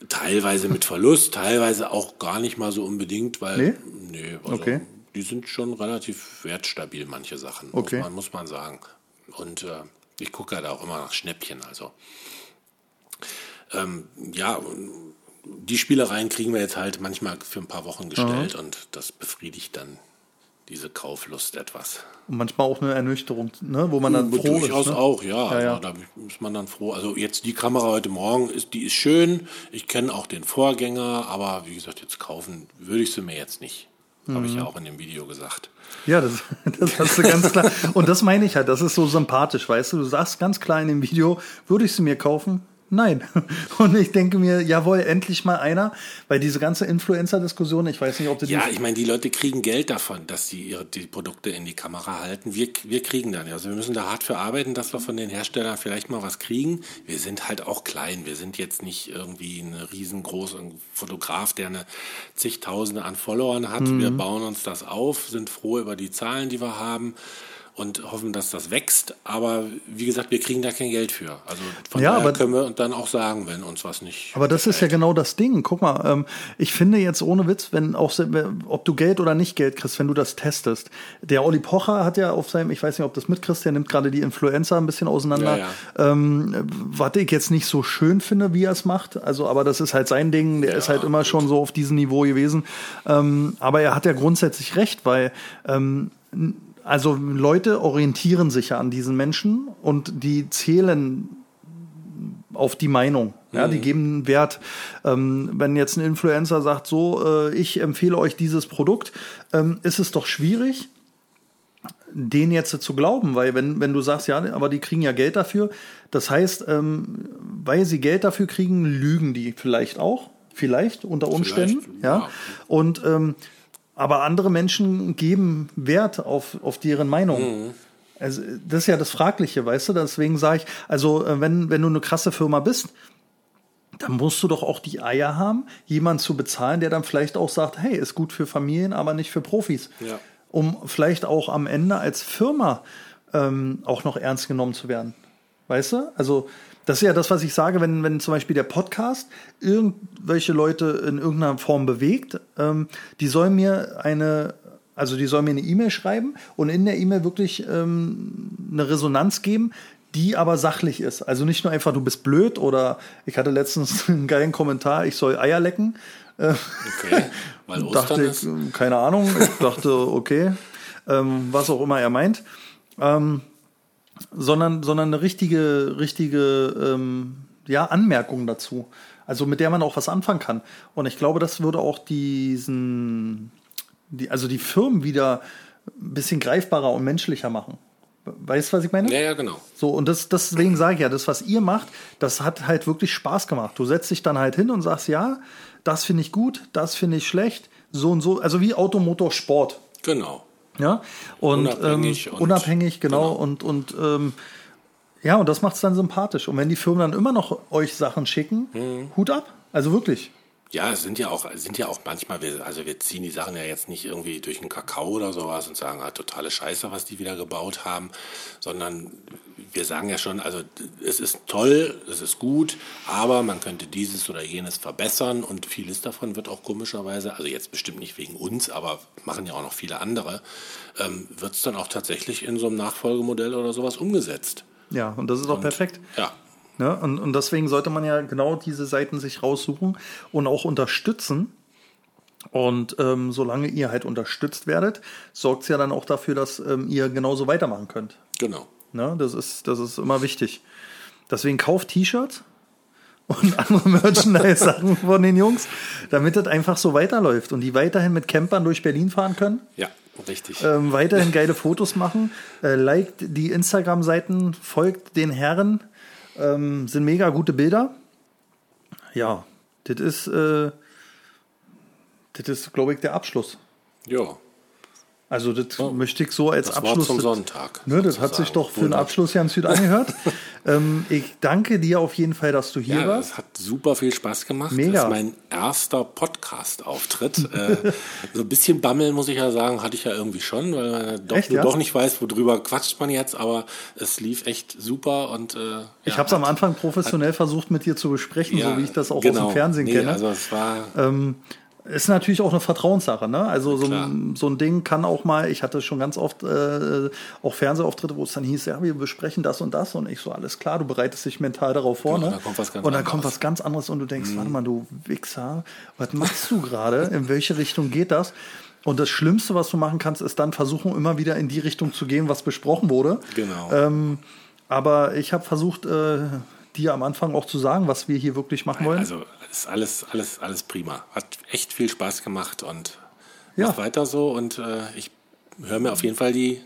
teilweise mit Verlust, teilweise auch gar nicht mal so unbedingt, weil Nee? nee also Okay. Die sind schon relativ wertstabil, manche Sachen, Okay. muss, man, muss man sagen. Und äh, ich gucke da auch immer nach Schnäppchen, also ähm, ja, die Spielereien kriegen wir jetzt halt manchmal für ein paar Wochen gestellt und das befriedigt dann diese Kauflust etwas. Und manchmal auch eine Ernüchterung, ne? wo man dann froh ist. Durchaus Ne? auch, ja. Ja, ja. Also, da ist man dann froh. Also jetzt die Kamera heute Morgen, ist, die ist schön. Ich kenne auch den Vorgänger, aber wie gesagt, jetzt kaufen würde ich sie mir jetzt nicht. Habe Mhm. ich ja auch in dem Video gesagt. Ja, das, das hast du ganz klar. Und das meine ich halt, das ist so sympathisch, weißt du? Du sagst ganz klar in dem Video, würde ich sie mir kaufen? Nein. Und ich denke mir, jawohl, endlich mal einer, weil diese ganze Influencer-Diskussion, ich weiß nicht, ob du Ja, ich meine, die Leute kriegen Geld davon, dass sie ihre die Produkte in die Kamera halten. Wir, wir kriegen dann. Also wir müssen da hart für arbeiten, dass wir von den Herstellern vielleicht mal was kriegen. Wir sind halt auch klein. Wir sind jetzt nicht irgendwie ein riesengroßer Fotograf, der eine zigtausende an Followern hat. Mhm. Wir bauen uns das auf, sind froh über die Zahlen, die wir haben und hoffen, dass das wächst. Aber wie gesagt, wir kriegen da kein Geld für. Also von Ja, daher können wir dann auch sagen, wenn uns was nicht. Aber das ist ja genau das Ding. Guck mal, ähm, ich finde jetzt ohne Witz, wenn auch ob du Geld oder nicht Geld kriegst, wenn du das testest. Der Olli Pocher hat ja auf seinem, ich weiß nicht, ob das mitkriegst, der nimmt gerade die Influencer ein bisschen auseinander. Ja, Ähm, was ich jetzt nicht so schön finde, wie er es macht. Also, aber das ist halt sein Ding. Der ist halt immer schon so auf diesem Niveau gewesen. Ähm, aber er hat ja grundsätzlich recht, weil ähm, also Leute orientieren sich ja an diesen Menschen und die zählen auf die Meinung. Ja, die geben Wert. Ähm, wenn jetzt ein Influencer sagt, so, äh, ich empfehle euch dieses Produkt, ähm, ist es doch schwierig, den jetzt zu glauben, weil wenn, wenn du sagst, ja, aber die kriegen ja Geld dafür, das heißt, ähm, weil sie Geld dafür kriegen, lügen die vielleicht auch, vielleicht unter Umständen, Vielleicht, ja. ja. Und ähm, aber andere Menschen geben Wert auf, auf deren Meinung. Also, das ist ja das Fragliche, weißt du? Deswegen sage ich, also äh, wenn, wenn du eine krasse Firma bist, dann musst du doch auch die Eier haben, jemanden zu bezahlen, der dann vielleicht auch sagt, hey, ist gut für Familien, aber nicht für Profis. Ja. Um vielleicht auch am Ende als Firma ähm, auch noch ernst genommen zu werden. Weißt du? Also, das ist ja das, was ich sage, wenn, wenn zum Beispiel der Podcast irgendwelche Leute in irgendeiner Form bewegt, ähm, die sollen mir eine, Also die soll mir eine E-Mail schreiben und in der E-Mail wirklich ähm, eine Resonanz geben, die aber sachlich ist. Also nicht nur einfach, du bist blöd oder ich hatte letztens einen geilen Kommentar, ich soll Eier lecken. Äh, Okay, weil Ostern dachte ich, keine Ahnung, ich dachte, okay, ähm, was auch immer er meint. Ähm, sondern, sondern eine richtige, richtige ähm, ja, Anmerkung dazu. Also mit der man auch was anfangen kann. Und ich glaube, das würde auch diesen, die, also die Firmen wieder ein bisschen greifbarer und menschlicher machen. Weißt du, was ich meine? Ja, ja, genau. So, und das, deswegen sage ich ja, das, was ihr macht, das hat halt wirklich Spaß gemacht. Du setzt dich dann halt hin und sagst, ja, das finde ich gut, das finde ich schlecht, so und so, also wie Automotor Sport. Genau. Ja, und Unabhängig ähm, und- unabhängig, genau, genau. und, und ähm, ja, und das macht es dann sympathisch. Und wenn die Firmen dann immer noch euch Sachen schicken, Mhm. Hut ab. Also wirklich. Ja, es sind ja auch, sind ja auch manchmal, wir, also wir ziehen die Sachen ja jetzt nicht irgendwie durch einen Kakao oder sowas und sagen, ah, totale Scheiße, was die wieder gebaut haben, sondern wir sagen ja schon, also es ist toll, es ist gut, aber man könnte dieses oder jenes verbessern und vieles davon wird auch komischerweise, also jetzt bestimmt nicht wegen uns, aber machen ja auch noch viele andere, ähm, wird es dann auch tatsächlich in so einem Nachfolgemodell oder sowas umgesetzt. Ja, und das ist auch perfekt. Ja, Ne? Und, und deswegen sollte man ja genau diese Seiten sich raussuchen und auch unterstützen. Und ähm, solange ihr halt unterstützt werdet, sorgt es ja dann auch dafür, dass ähm, ihr genauso weitermachen könnt. genau. Ne? Das, ist, das ist immer wichtig. Deswegen kauft T-Shirts und andere Merchandise-Sachen von den Jungs, damit das einfach so weiterläuft und die weiterhin mit Campern durch Berlin fahren können. Ja, richtig. Ähm, weiterhin geile Fotos machen. Äh, liked die Instagram-Seiten, folgt den Herren. Ähm, sind mega gute Bilder. Ja, das ist, äh, das ist, glaube ich, der Abschluss. ja, Also, das möchte ich so als das Abschluss. zum das- Sonntag. Ne, das hat sich doch für den. Abschluss ganz gut angehört. ähm, ich danke dir auf jeden Fall, dass du hier Ja, warst. das hat super viel Spaß gemacht. Mega. Das ist mein erster Podcast-Auftritt. äh, so ein bisschen Bammel, muss ich ja sagen, hatte ich ja irgendwie schon, weil man doch, Echt, ja? doch nicht weiß, worüber quatscht man jetzt, aber es lief echt super und äh, Ich ja, habe es am hat- Anfang professionell versucht, mit dir zu besprechen, so wie ich das auch genau. aus dem Fernsehen nee, kenne. Also es war Ähm, ist natürlich auch eine Vertrauenssache, ne? Also so so ein Ding kann auch mal, ich hatte schon ganz oft äh, auch Fernsehauftritte, wo es dann hieß, ja, wir besprechen das und das und ich so, alles klar, du bereitest dich mental darauf vor, Genau, ne? dann kommt was ganz und dann anderes. kommt was ganz anderes und du denkst, warte mal, du Wichser, was machst du gerade? In welche Richtung geht das? Und das Schlimmste, was du machen kannst, ist dann versuchen, immer wieder in die Richtung zu gehen, was besprochen wurde. genau. Ähm, aber ich habe versucht, äh, dir am Anfang auch zu sagen, was wir hier wirklich machen wollen. also ist alles, alles, alles prima. Hat echt viel Spaß gemacht und Ja. macht weiter so und äh, ich höre mir auf jeden Fall die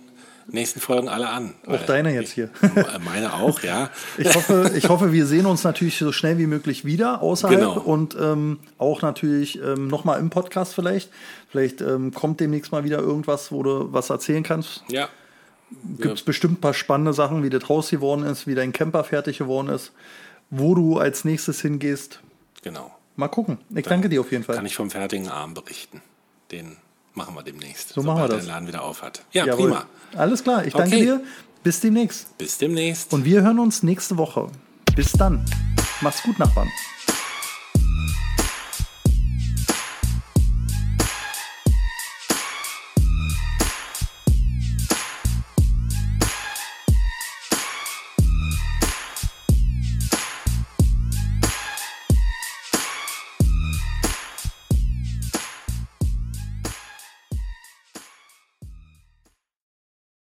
nächsten Folgen alle an. Auch deine jetzt hier. Meine auch, ja. Ich hoffe, ich hoffe, wir sehen uns natürlich so schnell wie möglich wieder außerhalb Genau. und ähm, auch natürlich ähm, nochmal im Podcast vielleicht. Vielleicht ähm, kommt demnächst mal wieder irgendwas, wo du was erzählen kannst. Ja, Gibt es bestimmt ein paar spannende Sachen, wie das Haus geworden ist, wie dein Camper fertig geworden ist, wo du als nächstes hingehst. Genau. Mal gucken. Ich danke dir auf jeden Fall. Kann ich vom fertigen Arm berichten. Den machen wir demnächst. So machen wir das. der Laden wieder auf hat. Ja, Jawohl. prima. Alles klar, ich danke Okay. dir. Bis demnächst. Bis demnächst. Und wir hören uns nächste Woche. Bis dann. Mach's gut, Nachbarn.